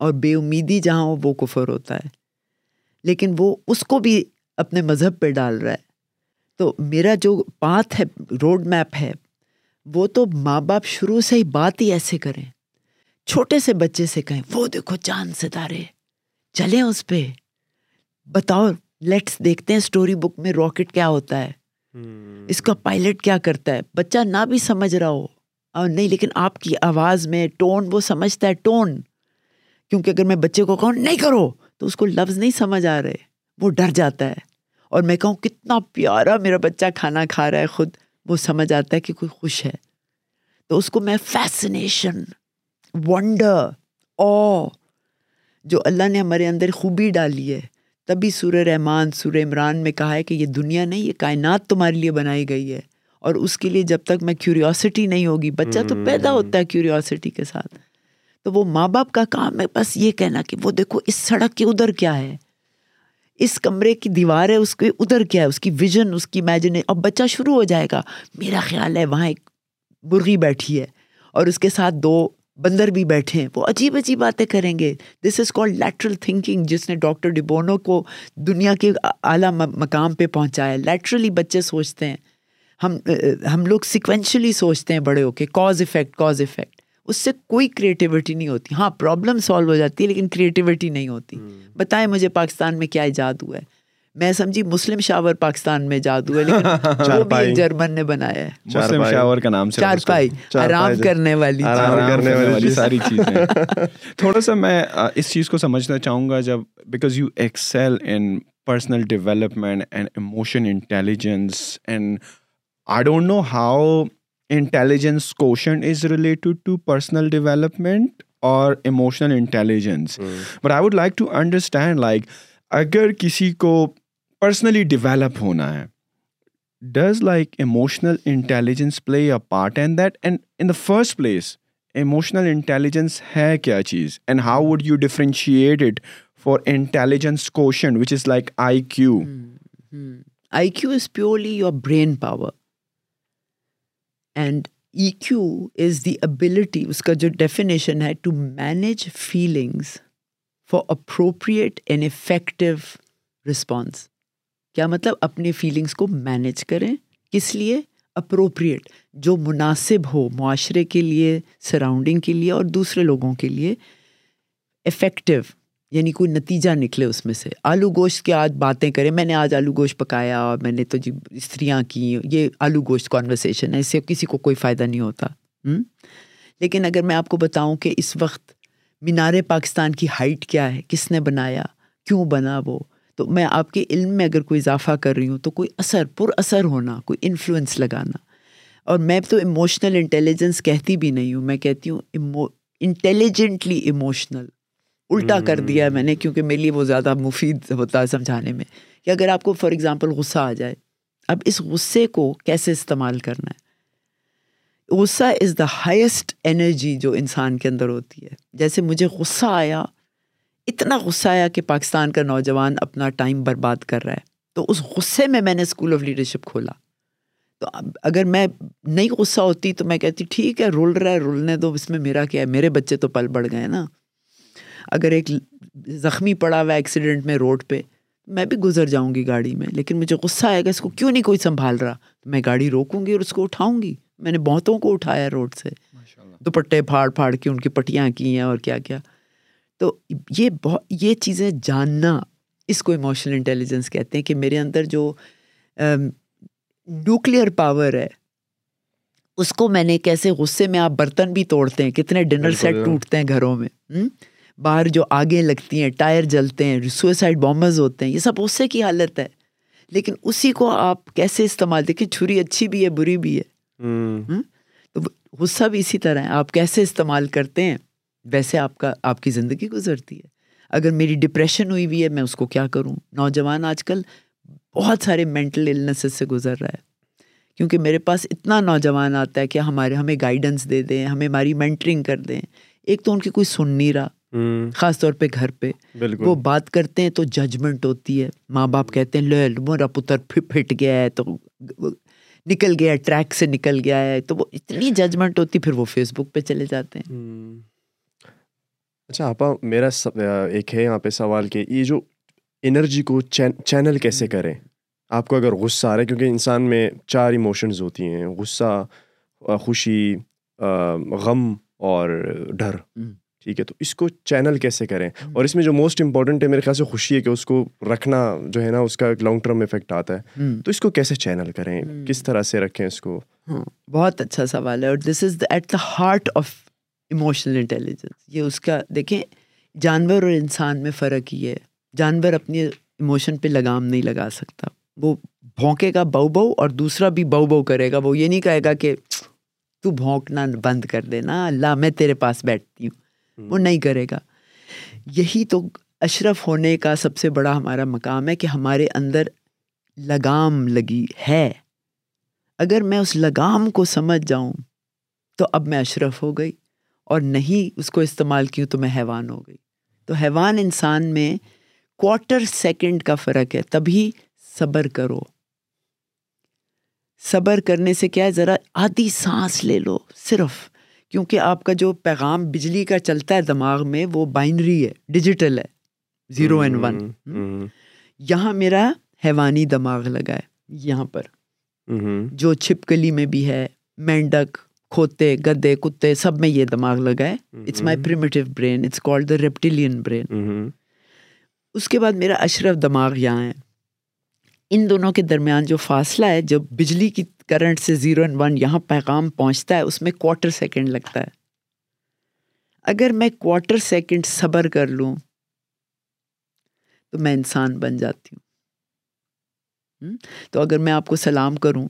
اور بے امیدی جہاں ہو وہ کفر ہوتا ہے لیکن وہ اس کو بھی اپنے مذہب پہ ڈال رہا ہے تو میرا جو پات ہے روڈ میپ ہے وہ تو ماں باپ شروع سے ہی بات ہی ایسے کریں چھوٹے سے بچے سے کہیں وہ دیکھو چاند ستارے چلیں اس پہ بتاؤ لیٹس دیکھتے ہیں اسٹوری بک میں راکٹ کیا ہوتا ہے اس کا پائلٹ کیا کرتا ہے بچہ نہ بھی سمجھ رہا ہو اور نہیں لیکن آپ کی آواز میں ٹون وہ سمجھتا ہے ٹون کیونکہ اگر میں بچے کو کہوں نہیں کرو تو اس کو لفظ نہیں سمجھ آ رہے وہ ڈر جاتا ہے اور میں کہوں کتنا پیارا میرا بچہ کھانا کھا رہا ہے خود وہ سمجھ آتا ہے کہ کوئی خوش ہے تو اس کو میں فیسنیشن ونڈر او جو اللہ نے ہمارے اندر خوبی ڈالی ہے تبھی سورہ رحمان سورہ عمران میں کہا ہے کہ یہ دنیا نہیں یہ کائنات تمہارے لیے بنائی گئی ہے اور اس کے لیے جب تک میں کیوریوسٹی نہیں ہوگی بچہ تو پیدا ہوتا ہے کیوریوسٹی کے ساتھ تو وہ ماں باپ کا کام ہے بس یہ کہنا کہ وہ دیکھو اس سڑک کے ادھر کیا ہے اس کمرے کی دیوار ہے اس کے ادھر کیا ہے اس کی ویژن اس کی امیجنیشن اب بچہ شروع ہو جائے گا میرا خیال ہے وہاں ایک مرغی بیٹھی ہے اور اس کے ساتھ دو بندر بھی بیٹھے ہیں وہ عجیب عجیب باتیں کریں گے this is called lateral thinking جس نے ڈاکٹر ڈبونو کو دنیا کے اعلیٰ مقام پہ پہنچایا لیٹرلی بچے سوچتے ہیں ہم ہم لوگ سیکوینشلی سوچتے ہیں بڑے ہو کے کاز افیکٹ کاز افیکٹ اس سے کوئی کریٹیوٹی نہیں ہوتی ہاں پرابلم سالو ہو جاتی ہے لیکن کریٹیوٹی نہیں ہوتی بتائیں مجھے پاکستان میں کیا ایجاد ہوا ہے میں سمجھی مسلم شاور پاکستان میں جادو ہے لیکن جو (laughs) بھی جرمن نے بنایا ہے مسلم شاور کا نام سے چار پائی آرام جی۔ کرنے والی آرام کرنے والی ساری چیزیں (laughs) تھوڑا سا میں اس چیز کو سمجھنا چاہوں گا جب because you excel in personal development and emotion intelligence and I don't know how intelligence quotient is related to personal development اور emotional intelligence but I would like to understand like اگر کسی کو پرسنلی ڈیویلپ ہونا ہے does like emotional intelligence play a part and that and in the first place emotional intelligence ہے کیا چیز and how would you it for intelligence question which is like I Q I Q is purely your brain power and E Q is the ability اس کا جو definition ہے to manage feelings for appropriate and effective response کیا مطلب اپنی feelings کو manage کریں کس لیے اپروپریٹ جو مناسب ہو معاشرے کے لیے سراؤنڈنگ کے لیے اور دوسرے لوگوں کے لیے افیکٹو یعنی کوئی نتیجہ نکلے اس میں سے آلو گوشت کے آج باتیں کریں میں نے آج آلو گوشت پکایا اور میں نے تو جی استریاں کی یہ آلو گوشت کانورسیشن ہے اس سے کسی کو کوئی فائدہ نہیں ہوتا لیکن اگر میں آپ کو بتاؤں کہ اس وقت مینار پاکستان کی ہائٹ کیا ہے کس نے بنایا کیوں بنا وہ تو میں آپ کے علم میں اگر کوئی اضافہ کر رہی ہوں تو کوئی اثر پر اثر ہونا کوئی انفلوئنس لگانا اور میں تو ایموشنل انٹیلیجنس کہتی بھی نہیں ہوں میں کہتی ہوں انٹیلیجنٹلی ایموشنل الٹا کر دیا ہے میں نے کیونکہ میرے لیے وہ زیادہ مفید ہوتا ہے سمجھانے میں کہ اگر آپ کو فار ایگزامپل غصہ آ جائے اب اس غصے کو کیسے استعمال کرنا ہے غصہ از دا ہائیسٹ انرجی جو انسان کے اندر ہوتی ہے جیسے مجھے غصہ آیا اتنا غصہ آیا کہ پاکستان کا نوجوان اپنا ٹائم برباد کر رہا ہے تو اس غصے میں میں نے اسکول آف لیڈرشپ کھولا تو اگر میں نہیں غصہ ہوتی تو میں کہتی ٹھیک ہے رول رہا ہے رولنے دو اس میں میرا کیا ہے میرے بچے تو پل بڑھ گئے نا اگر ایک زخمی پڑا ہوا ایکسیڈنٹ میں روڈ پہ میں بھی گزر جاؤں گی گاڑی میں لیکن مجھے غصہ آئے گا اس کو کیوں نہیں کوئی سنبھال رہا تو میں گاڑی روکوں گی اور اس کو اٹھاؤں گی میں نے بہتوں کو اٹھایا روڈ سے دوپٹے پھاڑ پھاڑ کے ان کی پٹیاں کی ہیں اور کیا کیا تو یہ بہت یہ چیزیں جاننا اس کو ایموشنل انٹیلیجنس کہتے ہیں کہ میرے اندر جو نیوکلیئر پاور ہے اس کو میں نے کیسے غصے میں آپ برتن بھی توڑتے ہیں کتنے ڈنر سیٹ ٹوٹتے ہیں گھروں میں باہر جو آگے لگتی ہیں ٹائر جلتے ہیں سوئسائڈ بامبرز ہوتے ہیں یہ سب غصے کی حالت ہے لیکن اسی کو آپ کیسے استعمال دیکھیں چھری اچھی بھی ہے بری بھی ہے تو غصہ بھی اسی طرح ہے آپ کیسے استعمال کرتے ہیں ویسے آپ کا آپ کی زندگی گزرتی ہے اگر میری ڈپریشن ہوئی ہوئی ہے میں اس کو کیا کروں نوجوان آج کل بہت سارے مینٹل النسز سے گزر رہا ہے کیونکہ میرے پاس اتنا نوجوان آتا ہے کہ ہمارے ہمیں گائیڈنس دے دیں ہمیں ہماری مینٹرنگ کر دیں ایک تو ان کی کوئی سن نہیں رہا خاص طور پہ گھر پہ وہ بات کرتے ہیں تو ججمنٹ ہوتی ہے ماں باپ کہتے ہیں لو مورا پتر پھٹ گیا ہے تو نکل گیا ٹریک سے نکل گیا ہے تو وہ اتنی ججمنٹ ہوتی پھر وہ فیس بک پہ چلے جاتے ہیں اچھا آپا میرا ایک ہے یہاں پہ سوال کہ یہ جو انرجی کو چینل کیسے کریں آپ کو اگر غصہ آ رہا ہے کیونکہ انسان میں چار ایموشنز ہوتی ہیں غصہ خوشی غم اور ڈر ٹھیک ہے تو اس کو چینل کیسے کریں اور اس میں جو موسٹ امپورٹنٹ ہے میرے خیال سے خوشی ہے کہ اس کو رکھنا جو ہے نا اس کا ایک لانگ ٹرم افیکٹ آتا ہے تو اس کو کیسے چینل کریں کس طرح سے رکھیں اس کو ہاں بہت اچھا سوال ہے اور this is at the heart of emotional intelligence یہ اس کا دیکھیں جانور اور انسان میں فرق ہی ہے جانور اپنے ایموشن پہ لگام نہیں لگا سکتا وہ بھونکے گا بہو بہو اور دوسرا بھی بہو بہو کرے گا وہ یہ نہیں کہے گا کہ تو بھونکنا بند کر دینا اللہ میں تیرے پاس بیٹھتی ہوں وہ hmm. نہیں کرے گا یہی تو اشرف ہونے کا سب سے بڑا ہمارا مقام ہے کہ ہمارے اندر لگام لگی ہے اگر میں اس لگام کو سمجھ جاؤں تو اب میں اشرف ہو گئی اور نہیں اس کو استعمال کیوں تو میں حیوان ہو گئی تو حیوان انسان میں کواٹر سیکنڈ کا فرق ہے تبھی صبر کرو صبر کرنے سے کیا ہے ذرا آدھی سانس لے لو صرف کیونکہ آپ کا جو پیغام بجلی کا چلتا ہے دماغ میں وہ بائنری ہے ڈیجیٹل ہے زیرو اینڈ ون یہاں میرا حیوانی دماغ لگا ہے یہاں پر جو چھپکلی میں بھی ہے مینڈک کھوتے گدے کتے سب میں یہ دماغ لگا ہے it's my primitive brain it's called the reptilian brain اس کے بعد میرا اشرف دماغ یہاں ہے ان دونوں کے درمیان جو فاصلہ ہے جب بجلی کی کرنٹ سے زیرو اینڈ ون یہاں پیغام پہنچتا ہے اس میں کوارٹر سیکنڈ لگتا ہے اگر میں کوارٹر سیکنڈ صبر کر لوں تو میں انسان بن جاتی ہوں تو اگر میں آپ کو سلام کروں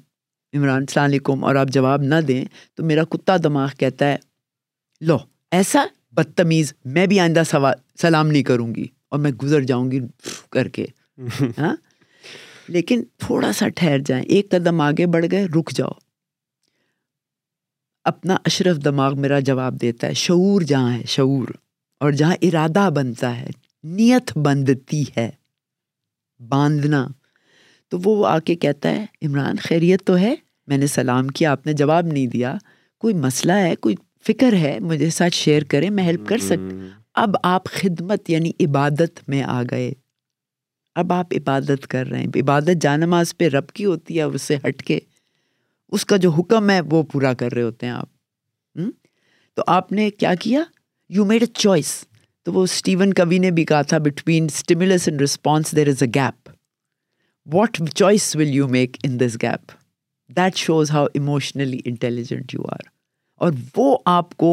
عمران السلام علیکم اور آپ جواب نہ دیں تو میرا کتا دماغ کہتا ہے لو ایسا بدتمیز میں بھی آئندہ سوال سلام نہیں کروں گی اور میں گزر جاؤں گی کر کے (laughs) ہاں لیکن تھوڑا سا ٹھہر جائیں ایک قدم آگے بڑھ گئے رک جاؤ اپنا اشرف دماغ میرا جواب دیتا ہے شعور جہاں ہے شعور اور جہاں ارادہ بنتا ہے نیت بندتی ہے باندھنا تو وہ آ کے کہتا ہے عمران خیریت تو ہے میں نے سلام کیا آپ نے جواب نہیں دیا کوئی مسئلہ ہے کوئی فکر ہے مجھے ساتھ شیئر کریں میں ہیلپ کر سکتی اب آپ خدمت یعنی عبادت میں آ گئے اب آپ عبادت کر رہے ہیں عبادت جانماز پہ رب کی ہوتی ہے اس سے ہٹ کے اس کا جو حکم ہے وہ پورا کر رہے ہوتے ہیں آپ تو آپ نے کیا کیا یو میڈ اے چوائس تو وہ اسٹیون کوی نے بھی کہا تھا between stimulus and response there is a gap what choice will you make in this gap that shows how emotionally intelligent you are اور وہ آپ کو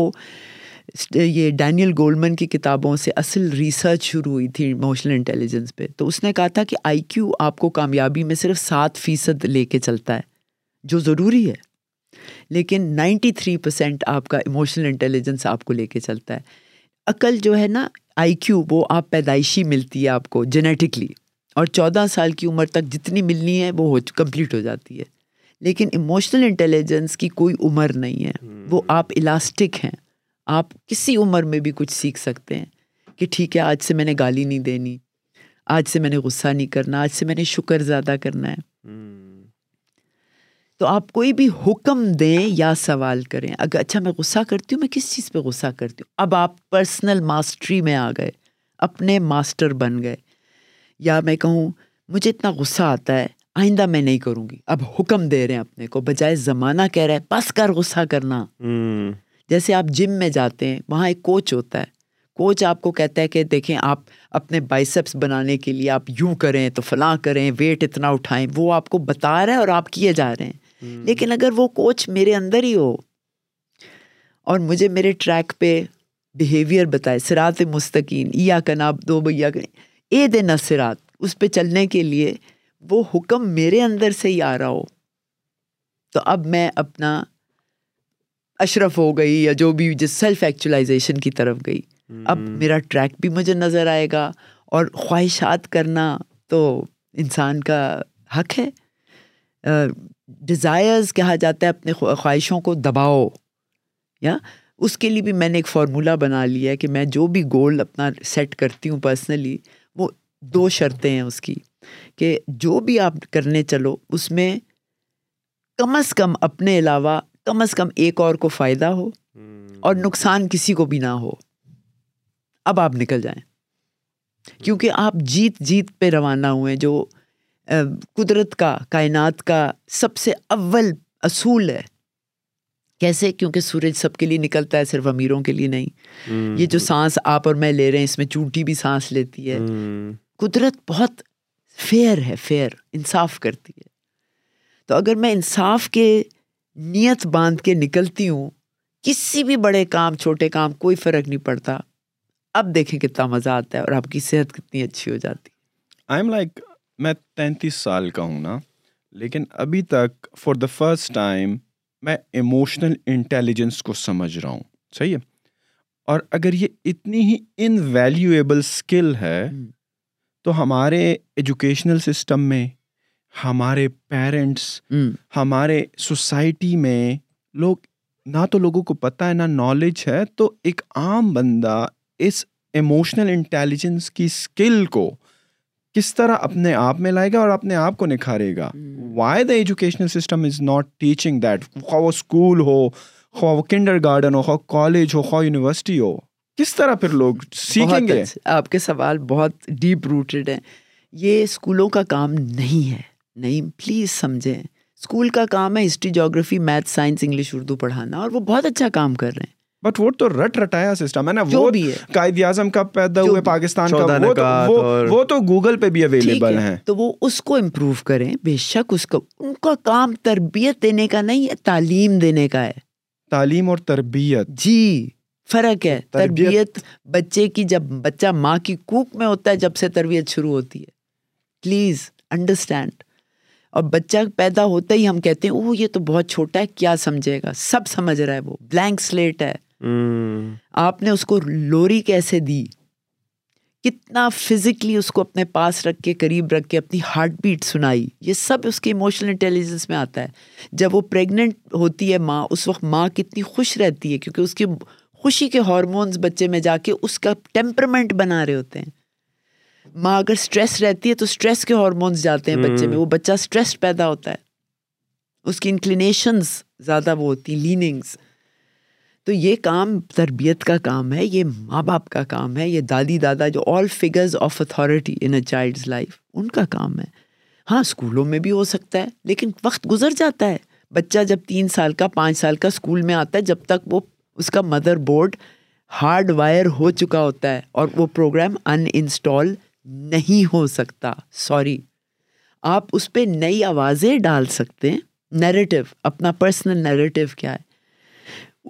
یہ ڈینیل گولمن کی کتابوں سے اصل ریسرچ شروع ہوئی تھی ایموشنل انٹیلیجنس پہ تو اس نے کہا تھا کہ آئی کیو آپ کو کامیابی میں صرف سات فیصد لے کے چلتا ہے جو ضروری ہے لیکن نائنٹی تھری پرسینٹ آپ کا اموشنل انٹیلیجنس آپ کو لے کے چلتا ہے عقل جو ہے نا آئی کیو وہ آپ پیدائشی ملتی ہے آپ کو جینیٹکلی اور چودہ سال کی عمر تک جتنی ملنی ہے وہ ہو کمپلیٹ ہو جاتی ہے لیکن اموشنل انٹیلیجنس کی کوئی عمر نہیں ہے وہ آپ الاسٹک ہیں آپ کسی عمر میں بھی کچھ سیکھ سکتے ہیں کہ ٹھیک ہے آج سے میں نے گالی نہیں دینی آج سے میں نے غصہ نہیں کرنا آج سے میں نے شکر زیادہ کرنا ہے تو آپ کوئی بھی حکم دیں یا سوال کریں اگر اچھا میں غصہ کرتی ہوں میں کس چیز پہ غصہ کرتی ہوں اب آپ پرسنل ماسٹری میں آ گئے اپنے ماسٹر بن گئے یا میں کہوں مجھے اتنا غصہ آتا ہے آئندہ میں نہیں کروں گی اب حکم دے رہے ہیں اپنے کو بجائے زمانہ کہہ رہے ہیں بس کر غصہ کرنا جیسے آپ جم میں جاتے ہیں وہاں ایک کوچ ہوتا ہے کوچ آپ کو کہتا ہے کہ دیکھیں آپ اپنے بائسپس بنانے کے لیے آپ یوں کریں تو فلاں کریں ویٹ اتنا اٹھائیں وہ آپ کو بتا رہا ہے اور آپ کیے جا رہے ہیں لیکن اگر وہ کوچ میرے اندر ہی ہو اور مجھے میرے ٹریک پہ بیہیویئر بتائے سرات مستقین یا کناب دو بھیا اے دے سرات اس پہ چلنے کے لیے وہ حکم میرے اندر سے ہی آ رہا ہو تو اب میں اپنا اشرف ہو گئی یا جو بھی جس سیلف ایکچولائزیشن کی طرف گئی اب میرا ٹریک بھی مجھے نظر آئے گا اور خواہشات کرنا تو انسان کا حق ہے ڈیزائرز کہا جاتا ہے اپنے خواہشوں کو دباؤ یا اس کے لیے بھی میں نے ایک فارمولہ بنا لیا ہے کہ میں جو بھی گول اپنا سیٹ کرتی ہوں پرسنلی وہ دو شرطیں ہیں اس کی کہ جو بھی آپ کرنے چلو اس میں کم از کم اپنے علاوہ کم از کم ایک اور کو فائدہ ہو اور نقصان کسی کو بھی نہ ہو اب آپ نکل جائیں کیونکہ آپ جیت جیت پہ روانہ ہوئے جو قدرت کا کائنات کا سب سے اول اصول ہے کیسے کیونکہ سورج سب کے لیے نکلتا ہے صرف امیروں کے لیے نہیں یہ جو سانس آپ اور میں لے رہے ہیں اس میں چونٹی بھی سانس لیتی ہے قدرت بہت فیئر ہے فیئر انصاف کرتی ہے تو اگر میں انصاف کے نیت باندھ کے نکلتی ہوں کسی بھی بڑے کام چھوٹے کام کوئی فرق نہیں پڑتا اب دیکھیں کتنا مزہ آتا ہے اور آپ کی صحت کتنی اچھی ہو جاتی آئی ایم لائک میں تینتیس سال کا ہوں نا لیکن ابھی تک فار دا فرسٹ ٹائم میں ایموشنل انٹیلیجنس کو سمجھ رہا ہوں صحیح ہے اور اگر یہ اتنی ہی ان ویلیویبل اسکل ہے تو ہمارے ایجوکیشنل سسٹم میں ہمارے پیرنٹس ہمارے سوسائٹی میں لوگ نہ تو لوگوں کو پتہ ہے نہ نالج ہے تو ایک عام بندہ اس ایموشنل انٹیلیجنس کی اسکل کو کس طرح اپنے آپ میں لائے گا اور اپنے آپ کو نکھارے گا why the educational system is not teaching that خواہ وہ اسکول ہو خواہ وہ کنڈر گارڈن ہو خواہ کالج ہو خواہ یونیورسٹی ہو کس طرح پھر لوگ سیکھیں گے اچھا۔ آپ کے سوال بہت ڈیپ روٹیڈ ہیں یہ اسکولوں کا کام نہیں ہے نہیں پلیز سمجھیں اسکول کا کام ہے history geography math science English Urdu پڑھانا اور وہ بہت اچھا کام کر رہے ہیں بٹ وہ تو گوگل پہ بھی اویلیبل ہے تو وہ اس کو امپروو کریں بے شک اس کو ان کا کام تربیت دینے کا نہیں ہے تعلیم دینے کا ہے تعلیم اور تربیت جی فرق ہے تربیت بچے کی جب بچہ ماں کی کوک میں ہوتا ہے جب سے تربیت شروع ہوتی ہے پلیز انڈرسٹینڈ اور بچہ پیدا ہوتا ہی ہم کہتے ہیں اوہ یہ تو بہت چھوٹا ہے کیا سمجھے گا سب سمجھ رہا ہے وہ بلینک سلیٹ ہے آپ نے اس کو لوری کیسے دی کتنا فزیکلی اس کو اپنے پاس رکھ کے قریب رکھ کے اپنی ہارٹ بیٹ سنائی یہ سب اس کی اموشنل انٹیلیجنس میں آتا ہے جب وہ پریگننٹ ہوتی ہے ماں اس وقت ماں کتنی خوش رہتی ہے کیونکہ اس کی خوشی کے ہارمونز بچے میں جا کے اس کا ٹیمپرمنٹ بنا رہے ہوتے ہیں ماں اگر اسٹریس رہتی ہے تو اسٹریس کے ہارمونس جاتے ہیں بچے میں وہ بچہ اسٹریس پیدا ہوتا ہے اس کی انکلینیشنز زیادہ وہ ہوتی ہیں لیننگس تو یہ کام تربیت کا کام ہے یہ ماں باپ کا کام ہے یہ دادی دادا جو all figures of authority in a child's life ان کا کام ہے ہاں اسکولوں میں بھی ہو سکتا ہے لیکن وقت گزر جاتا ہے بچہ جب تین سال کا پانچ سال کا اسکول میں آتا ہے جب تک وہ اس کا مدر بورڈ ہارڈ وائر ہو چکا ہوتا ہے اور وہ پروگرام ان انسٹال نہیں ہو سکتا سوری آپ اس پہ نئی آوازیں ڈال سکتے ہیں نیریٹو اپنا پرسنل نیریٹیو کیا ہے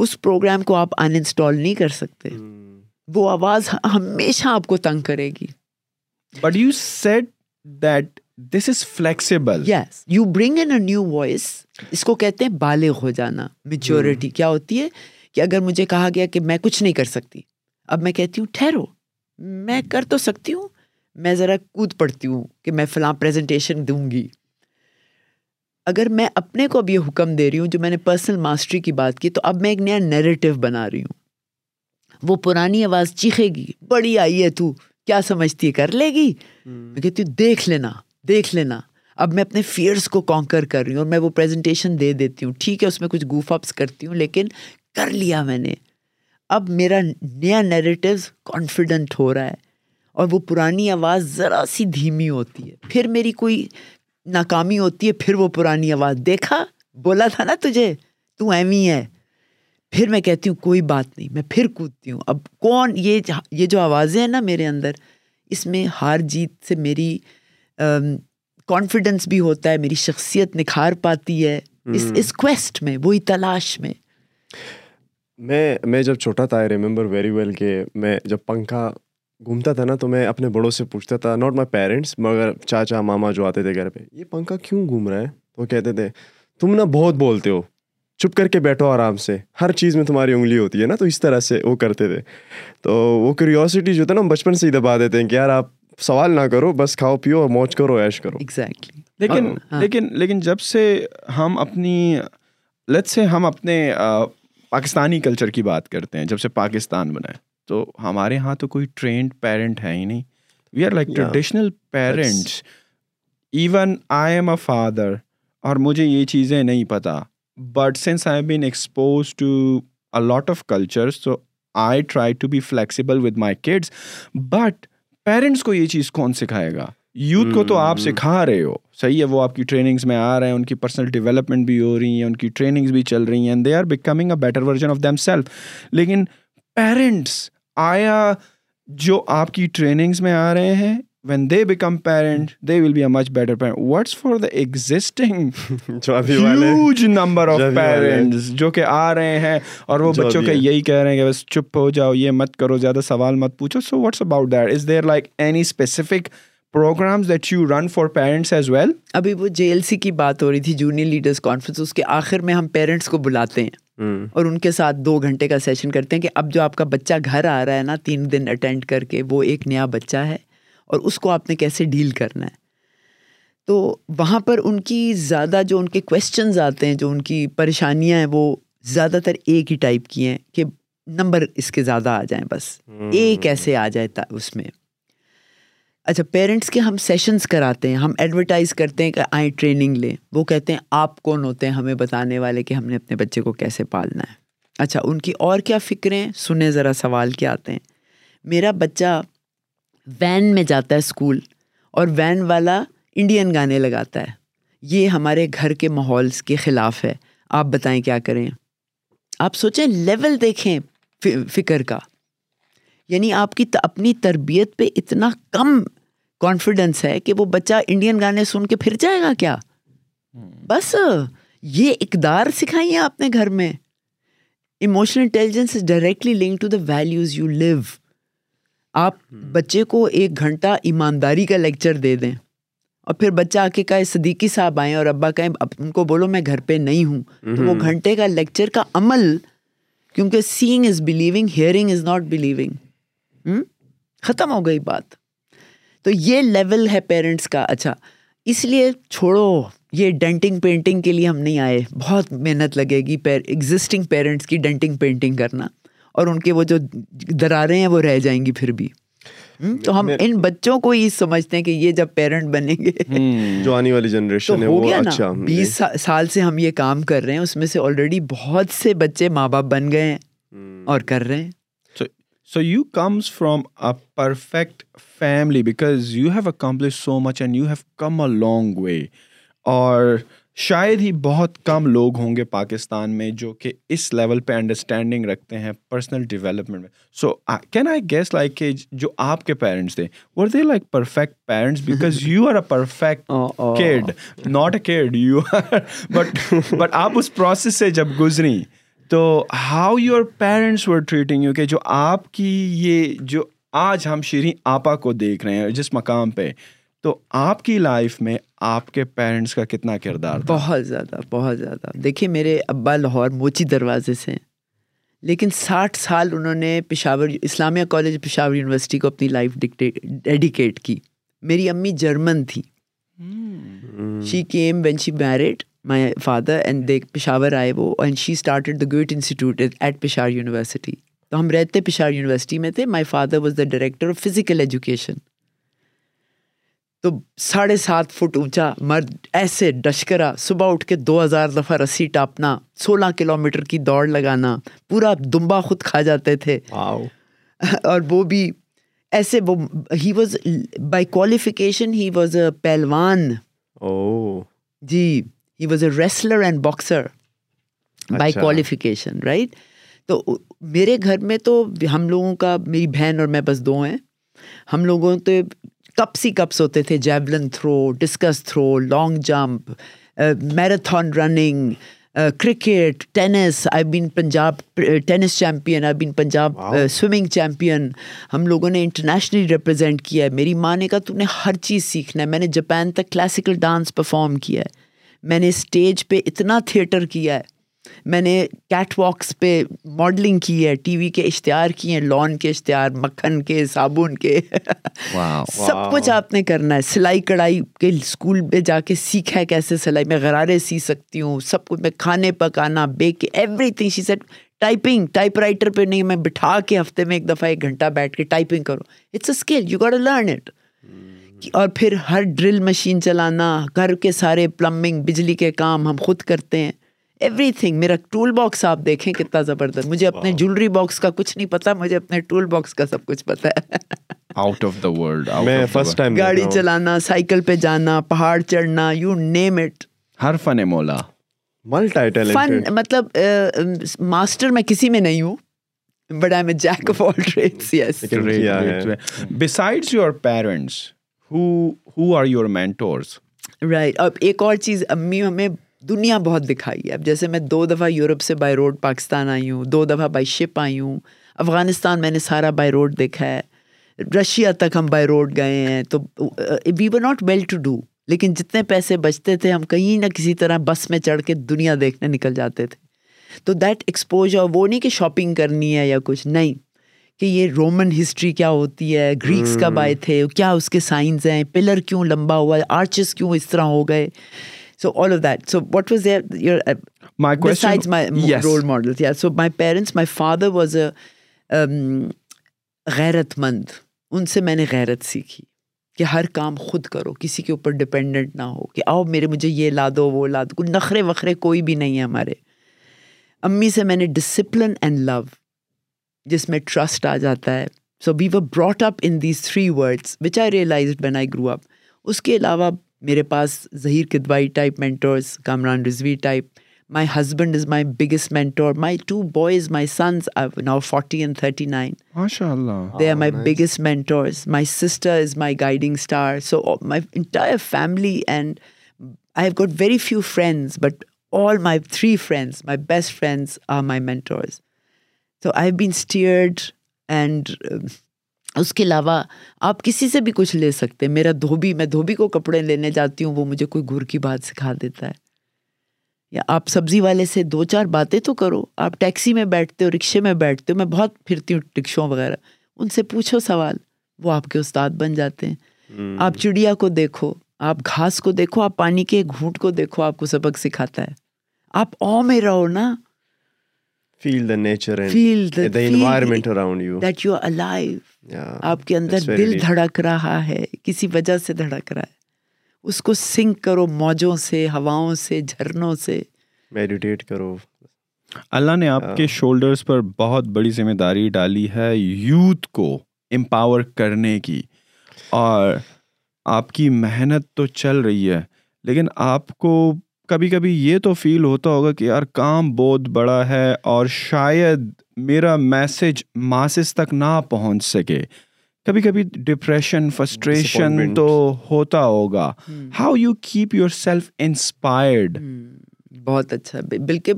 اس پروگرام کو آپ ان انسٹال نہیں کر سکتے hmm. وہ آواز ہمیشہ آپ کو تنگ کرے گی but you said that this is flexible yes you bring in a new voice اس کو کہتے ہیں بالغ ہو جانا میچیورٹی hmm. کیا ہوتی ہے کہ اگر مجھے کہا گیا کہ میں کچھ نہیں کر سکتی اب میں کہتی ہوں ٹھہرو میں hmm. کر تو سکتی ہوں میں ذرا کود پڑتی ہوں کہ میں فلاں پریزنٹیشن دوں گی اگر میں اپنے کو اب یہ حکم دے رہی ہوں جو میں نے پرسنل ماسٹری کی بات کی تو اب میں ایک نیا نیریٹو بنا رہی ہوں وہ پرانی آواز چیخے گی بڑی آئی ہے تو کیا سمجھتی ہے کر لے گی میں کہتی ہوں دیکھ لینا دیکھ لینا اب میں اپنے فیئرس کو کانکر کر رہی ہوں اور میں وہ پریزنٹیشن دے دیتی ہوں ٹھیک ہے اس میں کچھ گوف اپس کرتی ہوں لیکن کر لیا میں نے اب میرا نیا نریٹیوز کانفیڈنٹ ہو رہا ہے اور وہ پرانی آواز ذرا سی دھیمی ہوتی ہے پھر میری کوئی ناکامی ہوتی ہے پھر وہ پرانی آواز دیکھا بولا تھا نا تجھے تو ایمی ہے پھر میں کہتی ہوں کوئی بات نہیں میں پھر کودتی ہوں اب کون یہ یہ جو آوازیں ہیں نا میرے اندر اس میں ہار جیت سے میری کانفیڈنس بھی ہوتا ہے میری شخصیت نکھار پاتی ہے اس اس کویسٹ میں وہی تلاش میں میں میں جب چھوٹا تھا آئی ریمبر ویری ویل کہ میں جب پنکھا گھومتا تھا نا تو میں اپنے بڑوں سے پوچھتا تھا ناٹ مائی پیرنٹس مگر چاچا ماما جو آتے تھے گھر پہ یہ پنکھا کیوں گھوم رہا ہے وہ کہتے تھے تم نا بہت بولتے ہو چپ کر کے بیٹھو آرام سے ہر چیز میں تمہاری انگلی ہوتی ہے نا تو اس طرح سے وہ کرتے تھے تو وہ کیوریوسٹی جو تھا نا بچپن سے ہی دبا دیتے ہیں کہ یار آپ سوال نہ کرو بس کھاؤ پیو اور موج کرو ایش کرو ایگزیکٹلی لیکن ہاں، ہاں۔ لیکن لیکن جب سے ہم اپنی لت سے ہم اپنے پاکستانی کلچر کی بات کرتے ہیں جب سے پاکستان بنائے تو ہمارے یہاں تو کوئی ٹرینڈ پیرنٹ ہے ہی نہیں we are like traditional parents even I am a father اور مجھے یہ چیزیں نہیں پتہ since I been exposed to a lot of cultures تو I try to be flexible with my kids but parents کو یہ چیز کون سکھائے گا یوتھ کو تو آپ hmm. سکھا رہے ہو صحیح ہے وہ آپ کی ٹریننگس میں آ رہے ہیں ان کی پرسنل ڈیولپمنٹ بھی ہو رہی ہیں ان کی ٹریننگس بھی چل رہی ہیں and they are becoming a better version of them self لیکن پیرنٹس آیا جو آپ کی ٹریننگس میں آ رہے ہیں when they become parent they will be a much better parent for the existing number of parents جو کہ آ رہے ہیں اور وہ بچوں کا یہی کہہ رہے ہیں کہ بس چپ ہو جاؤ یہ مت کرو زیادہ سوال مت پوچھو so what's about that is there like any specific programs that you run for parents as well ابھی وہ جے ایل سی کی بات ہو رہی تھی جونیئر لیڈرس کانفرنس اس کے آخر میں ہم پیرنٹس کو بلاتے ہیں اور ان کے ساتھ دو گھنٹے کا سیشن کرتے ہیں کہ اب جو آپ کا بچہ گھر آ رہا ہے نا تین دن اٹینڈ کر کے وہ ایک نیا بچہ ہے اور اس کو آپ نے کیسے ڈیل کرنا ہے تو وہاں پر ان کی زیادہ جو ان کے کویشچنز آتے ہیں جو ان کی پریشانیاں ہیں وہ زیادہ تر ایک ہی ٹائپ کی ہیں کہ نمبر اس کے زیادہ آ جائیں بس ایک ایسے آ جائے اس میں اچھا پیرنٹس کے ہم سیشنز کراتے ہیں ہم ایڈورٹائز کرتے ہیں کہ آئیں ٹریننگ لیں وہ کہتے ہیں آپ کون ہوتے ہیں ہمیں بتانے والے کہ ہم نے اپنے بچے کو کیسے پالنا ہے اچھا ان کی اور کیا فکریں سنیں ذرا سوال کیا آتے ہیں میرا بچہ وین میں جاتا ہے اسکول اور وین والا انڈین گانے لگاتا ہے یہ ہمارے گھر کے ماحولس کے خلاف ہے آپ بتائیں کیا کریں آپ سوچیں لیول دیکھیں فکر کا یعنی آپ کی اپنی تربیت پہ اتنا کم ہے کہ وہ بچہ انڈین گانے سن کے پھر جائے گا کیا بس یہ اقدار سکھائی آپ نے گھر میں emotional intelligence is directly link to the values you live آپ بچے کو ایک گھنٹہ ایمانداری کا لیکچر دے دیں اور پھر بچہ آ کے کہے صدیقی صاحب آئیں اور ابا اب ان کو بولو میں گھر پہ نہیں ہوں تو وہ گھنٹے کا لیکچر کا عمل کیونکہ seeing is believing hearing is not believing ختم ہو گئی بات تو یہ لیول ہے پیرنٹس کا اچھا اس لیے چھوڑو یہ ڈینٹنگ پینٹنگ کے لیے ہم نہیں آئے بہت محنت لگے گی پیر ایگزسٹنگ پیرنٹس کی ڈینٹنگ پینٹنگ کرنا اور ان کے وہ جو درارے ہیں وہ رہ جائیں گی پھر بھی تو ہم ان بچوں کو یہ سمجھتے ہیں کہ یہ جب پیرنٹ بنیں گے (laughs) جو آنے والی جنریشن ہے وہ اچھا بیس جی۔ سال سے ہم یہ کام کر رہے ہیں اس میں سے آلریڈی بہت سے بچے ماں باپ بن گئے ہیں اور کر رہے ہیں so you comes from a perfect family because you have accomplish so much and you have come a long way اور شاید ہی بہت کم لوگ ہوں گے پاکستان میں جو کہ اس لیول پہ انڈرسٹینڈنگ رکھتے ہیں پرسنل ڈیولپمنٹ میں so can I guess like کہ جو آپ کے پیرنٹس تھے were they like perfect parents because you are a perfect kid not a kid you are but but آپ اس پروسیس سے جب گزری تو how your parents were treating you کہ جو آپ کی یہ جو آج ہم شیریں آپا کو دیکھ رہے ہیں جس مقام پہ تو آپ کی لائف میں آپ کے پیرنٹس کا کتنا کردار بہت زیادہ بہت زیادہ دیکھیے میرے ابا لاہور موچی دروازے سے ہیں لیکن ساٹھ سال انہوں نے پشاور اسلامیہ کالج پشاور یونیورسٹی کو اپنی لائف ڈیڈیکیٹ کی میری امی جرمن تھی she came when she married my father and Peshawar آئے وہ and she the institute at Peshawar university تو ہم رہتے پشاور یونیورسٹی میں تھے my father was the director of physical education تو ساڑھے سات فٹ اونچا مرد ایسے ڈشکرا صبح اٹھ کے دو ہزار دفعہ رسی ٹاپنا سولہ کلو میٹر کی دوڑ لگانا پورا دمبا خود کھا جاتے تھے اور وہ بھی ایسے وہ he was by qualification he was a pehlwan G he was a wrestler and boxer by qualification right تو میرے گھر میں تو ہم لوگوں کا میری بہن اور میں بس دو ہیں ہم لوگوں تو کپس ہی کپس ہوتے تھے javelin throw discus throw long jump marathon running cricket tennis I been Punjab tennis champion I been Punjab swimming champion ہم لوگوں نے انٹرنیشنلی ریپرزینٹ کیا ہے میری ماں نے کہا تم نے ہر چیز سیکھنا ہے میں نے جاپان تک کلاسیکل ڈانس پرفارم کیا ہے میں نے اسٹیج پہ اتنا تھیٹر کیا ہے میں نے کیٹ واکس پہ ماڈلنگ کی ہے ٹی وی کے اشتہار کیے ہیں لون کے اشتہار مکھن کے صابن کے سب کچھ آپ نے کرنا ہے سلائی کڑھائی کے اسکول پہ جا کے سیکھا ہے کیسے سلائی میں غرارے سی سکتی ہوں سب کچھ میں کھانے پکانا بیک کے everything she set typing typewriter پہ نہیں میں بٹھا کے ہفتے میں ایک دفعہ ایک گھنٹہ بیٹھ کے ٹائپنگ کروں it's a skill you got learn it اور پھر ہر ڈرل مشین چلانا گھر کے سارے پلمبنگ بجلی کے کام ہم خود کرتے ہیں ایوری تھنگ میرا ٹول باکس آپ دیکھیں کتنا زبردست مجھے اپنے جولری باکس کا کچھ نہیں پتا مجھے اپنے ٹول باکس کا سب کچھ پتا ہے آؤٹ آف دا ورلڈ میں فرسٹ ٹائم گاڑی چلانا سائیکل پہ جانا پہاڑ چڑھنا یو نیم اٹ ہر فن مولا ملٹی فن مطلب ماسٹر میں کسی میں نہیں ہوں but I am a jack of all trades yes besides your parents who who are your mentors right اب ایک اور چیز امی ہمیں دنیا بہت دکھائی ہے اب جیسے میں دو دفعہ یورپ سے بائی روڈ پاکستان آئی ہوں دو دفعہ بائی شپ آئی ہوں افغانستان میں نے سارا بائی روڈ دیکھا ہے رشیا تک ہم بائی روڈ گئے ہیں تو we were not well to do لیکن جتنے پیسے بچتے تھے ہم کہیں نہ کسی طرح بس میں چڑھ کے دنیا دیکھنے نکل جاتے تھے تو دیٹ ایکسپوجر وہ نہیں کہ شاپنگ کرنی ہے یا کچھ نہیں کہ یہ رومن ہسٹری کیا ہوتی ہے گریکس کب آئے تھے کیا اس کے سائنز ہیں پلر کیوں لمبا ہوا ہے آرچز کیوں اس طرح ہو گئے So So all of that. what was uh, question, besides my that yes. role models, yeah. So my parents, my father was a um, غیرتمند ان سے میں نے غیرت سیکھی کہ ہر کام خود کرو کسی کے اوپر ڈپینڈنٹ نہ ہو کہ آؤ میرے مجھے یہ لا دو وہ لا دو نخرے وخرے کوئی بھی نہیں ہے ہمارے امی سے میں نے ڈسپلن اینڈ لو جس میں ٹرسٹ آ جاتا ہے so be we brought up in these three words which I realised when I grow up اس کے علاوہ میرے پاس Zaheer Kidwai type mentors Kamran Rizvi type my husband is my biggest mentor my two boys my sons I now forty and thirty nine they are my biggest mentors my sister is my guiding star so my entire family and I have got very few friends but all my three friends my best friends are my mentors so I have been steered and اس کے علاوہ آپ کسی سے بھی کچھ لے سکتے میرا دھوبی دھوبی میں کو کپڑے لینے جاتی ہوں وہ مجھے کوئی گھر کی بات سکھا دیتا ہے یا آپ سبزی والے سے دو چار باتیں تو کرو آپ ٹیکسی میں بیٹھتے ہو رکشے میں بیٹھتے ہو میں بہت پھرتی ہوں رکشوں وغیرہ ان سے پوچھو سوال وہ آپ کے استاد بن جاتے ہیں آپ چڑیا کو دیکھو آپ گھاس کو دیکھو آپ پانی کے گھونٹ کو دیکھو آپ کو سبق سکھاتا ہے آپ او میں رہو نا feel feel the the nature environment around you you that alive آپ کے اندر دل دھڑک رہا ہے کسی وجہ سے دھڑک رہا ہے اس کو سنک کرو موجوں سے ہواؤں سے جھرنوں سے میڈیٹیٹ کرو اللہ نے آپ کے شولڈرز پر بہت بڑی ذمہ داری ڈالی ہے یوتھ کو امپاور کرنے کی اور آپ کی محنت تو چل رہی ہے لیکن آپ کو کبھی کبھی یہ تو فیل ہوتا ہوگا کہ یار کام بہت بڑا ہے اور شاید میرا میسج ماسز تک نہ پہنچ سکے کبھی کبھی ڈپریشن فسٹریشن تو ہوتا ہوگا how you keep yourself inspired بہت اچھا بالکل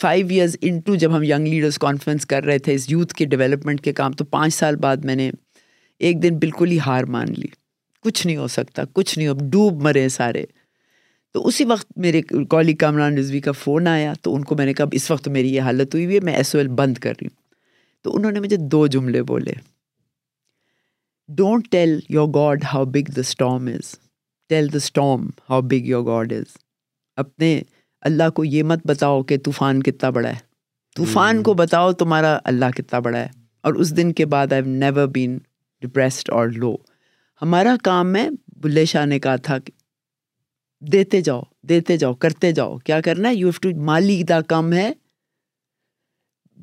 فائیو ایئرز جب ہم ینگ لیڈرس کانفرنس کر رہے تھے اس یوتھ کے ڈیولپمنٹ کے کام تو پانچ سال بعد میں نے ایک دن بالکل ہی ہار مان لی کچھ نہیں ہو سکتا کچھ نہیں ہو ڈوب مرے سارے تو اسی وقت میرے کالی کامران رضوی کا فون آیا تو ان کو میں نے کہا اس وقت میری یہ حالت ہوئی ہوئی ہے میں ایس او ایل بند کر رہی ہوں تو انہوں نے مجھے دو جملے بولے don't tell your God how big the storm is tell the storm how big your God is اپنے اللہ کو یہ مت بتاؤ کہ طوفان کتنا بڑا ہے طوفان hmm. کو بتاؤ تمہارا اللہ کتنا بڑا ہے اور اس دن کے بعد آئی نیور بین ڈپریسڈ اور لو ہمارا کام ہے بلے شاہ نے کہا تھا کہ دیتے جاؤ دیتے جاؤ کرتے جاؤ کیا کرنا ہے مالی دا کم ہے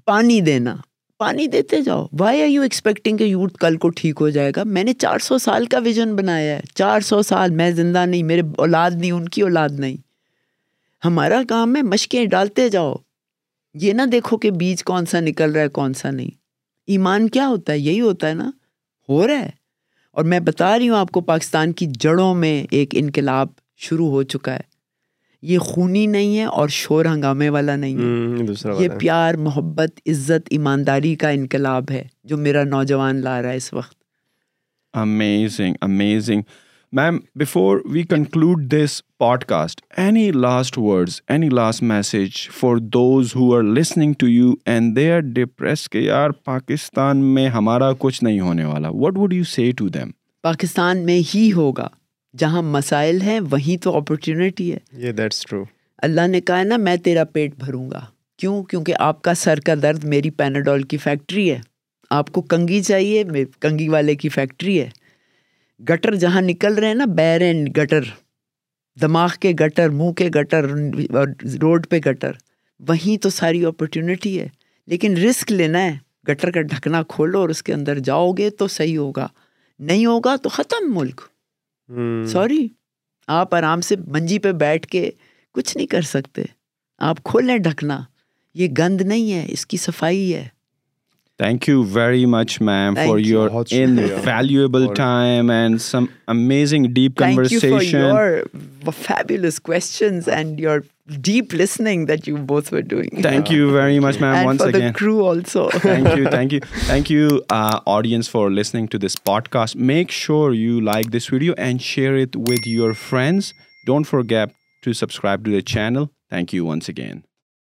پانی دینا پانی دیتے جاؤ وائی آر یو ایکسپیکٹنگ کہ یوتھ کل کو ٹھیک ہو جائے گا میں نے چار سو سال کا ویژن بنایا ہے چار سو سال میں زندہ نہیں میرے اولاد نہیں ان کی اولاد نہیں ہمارا کام ہے مشقیں ڈالتے جاؤ یہ نہ دیکھو کہ بیج کون سا نکل رہا ہے کون سا نہیں ایمان کیا ہوتا ہے یہی ہوتا ہے نا ہو رہا ہے اور میں بتا رہی ہوں آپ کو پاکستان کی جڑوں میں ایک انقلاب شروع ہو چکا ہے یہ خونی نہیں ہے اور شور ہنگامے والا نہیں ہے یہ پیار محبت عزت ایمانداری کا انقلاب ہے جو میرا نوجوان لا رہا ہے اس وقت amazing amazing ma'am before we conclude this podcast any last words any last message for those who are are listening to you and they depress کہ یار پاکستان میں ہمارا کچھ نہیں ہونے والا what would you say to them Pakistan میں ہی ہوگا جہاں مسائل ہیں وہیں تو اپرچونیٹی ہے اللہ نے کہا نا میں تیرا پیٹ بھروں گا کیوں کیونکہ آپ کا سر کا درد میری پیناڈول کی فیکٹری ہے آپ کو کنگھی چاہیے کنگھی والے کی فیکٹری ہے گٹر جہاں نکل رہے ہیں نا بیر اینڈ گٹر دماغ کے گٹر منہ کے گٹر روڈ پہ گٹر وہیں تو ساری اپرچونیٹی ہے لیکن رسک لینا ہے گٹر کا ڈھکنا کھولو اور اس کے اندر جاؤ گے تو صحیح ہوگا نہیں ہوگا تو ختم ملک سوری آپ آرام سے منجی پہ بیٹھ کے کچھ نہیں کر سکتے آپ کھولیں ڈھکنا یہ گند نہیں ہے اس کی صفائی ہے thank you very much ma'am for your time and some amazing deep conversation questions and your audience for listening to this podcast make sure you like this video and share it with your friends don't forget to subscribe to the channel thank you once again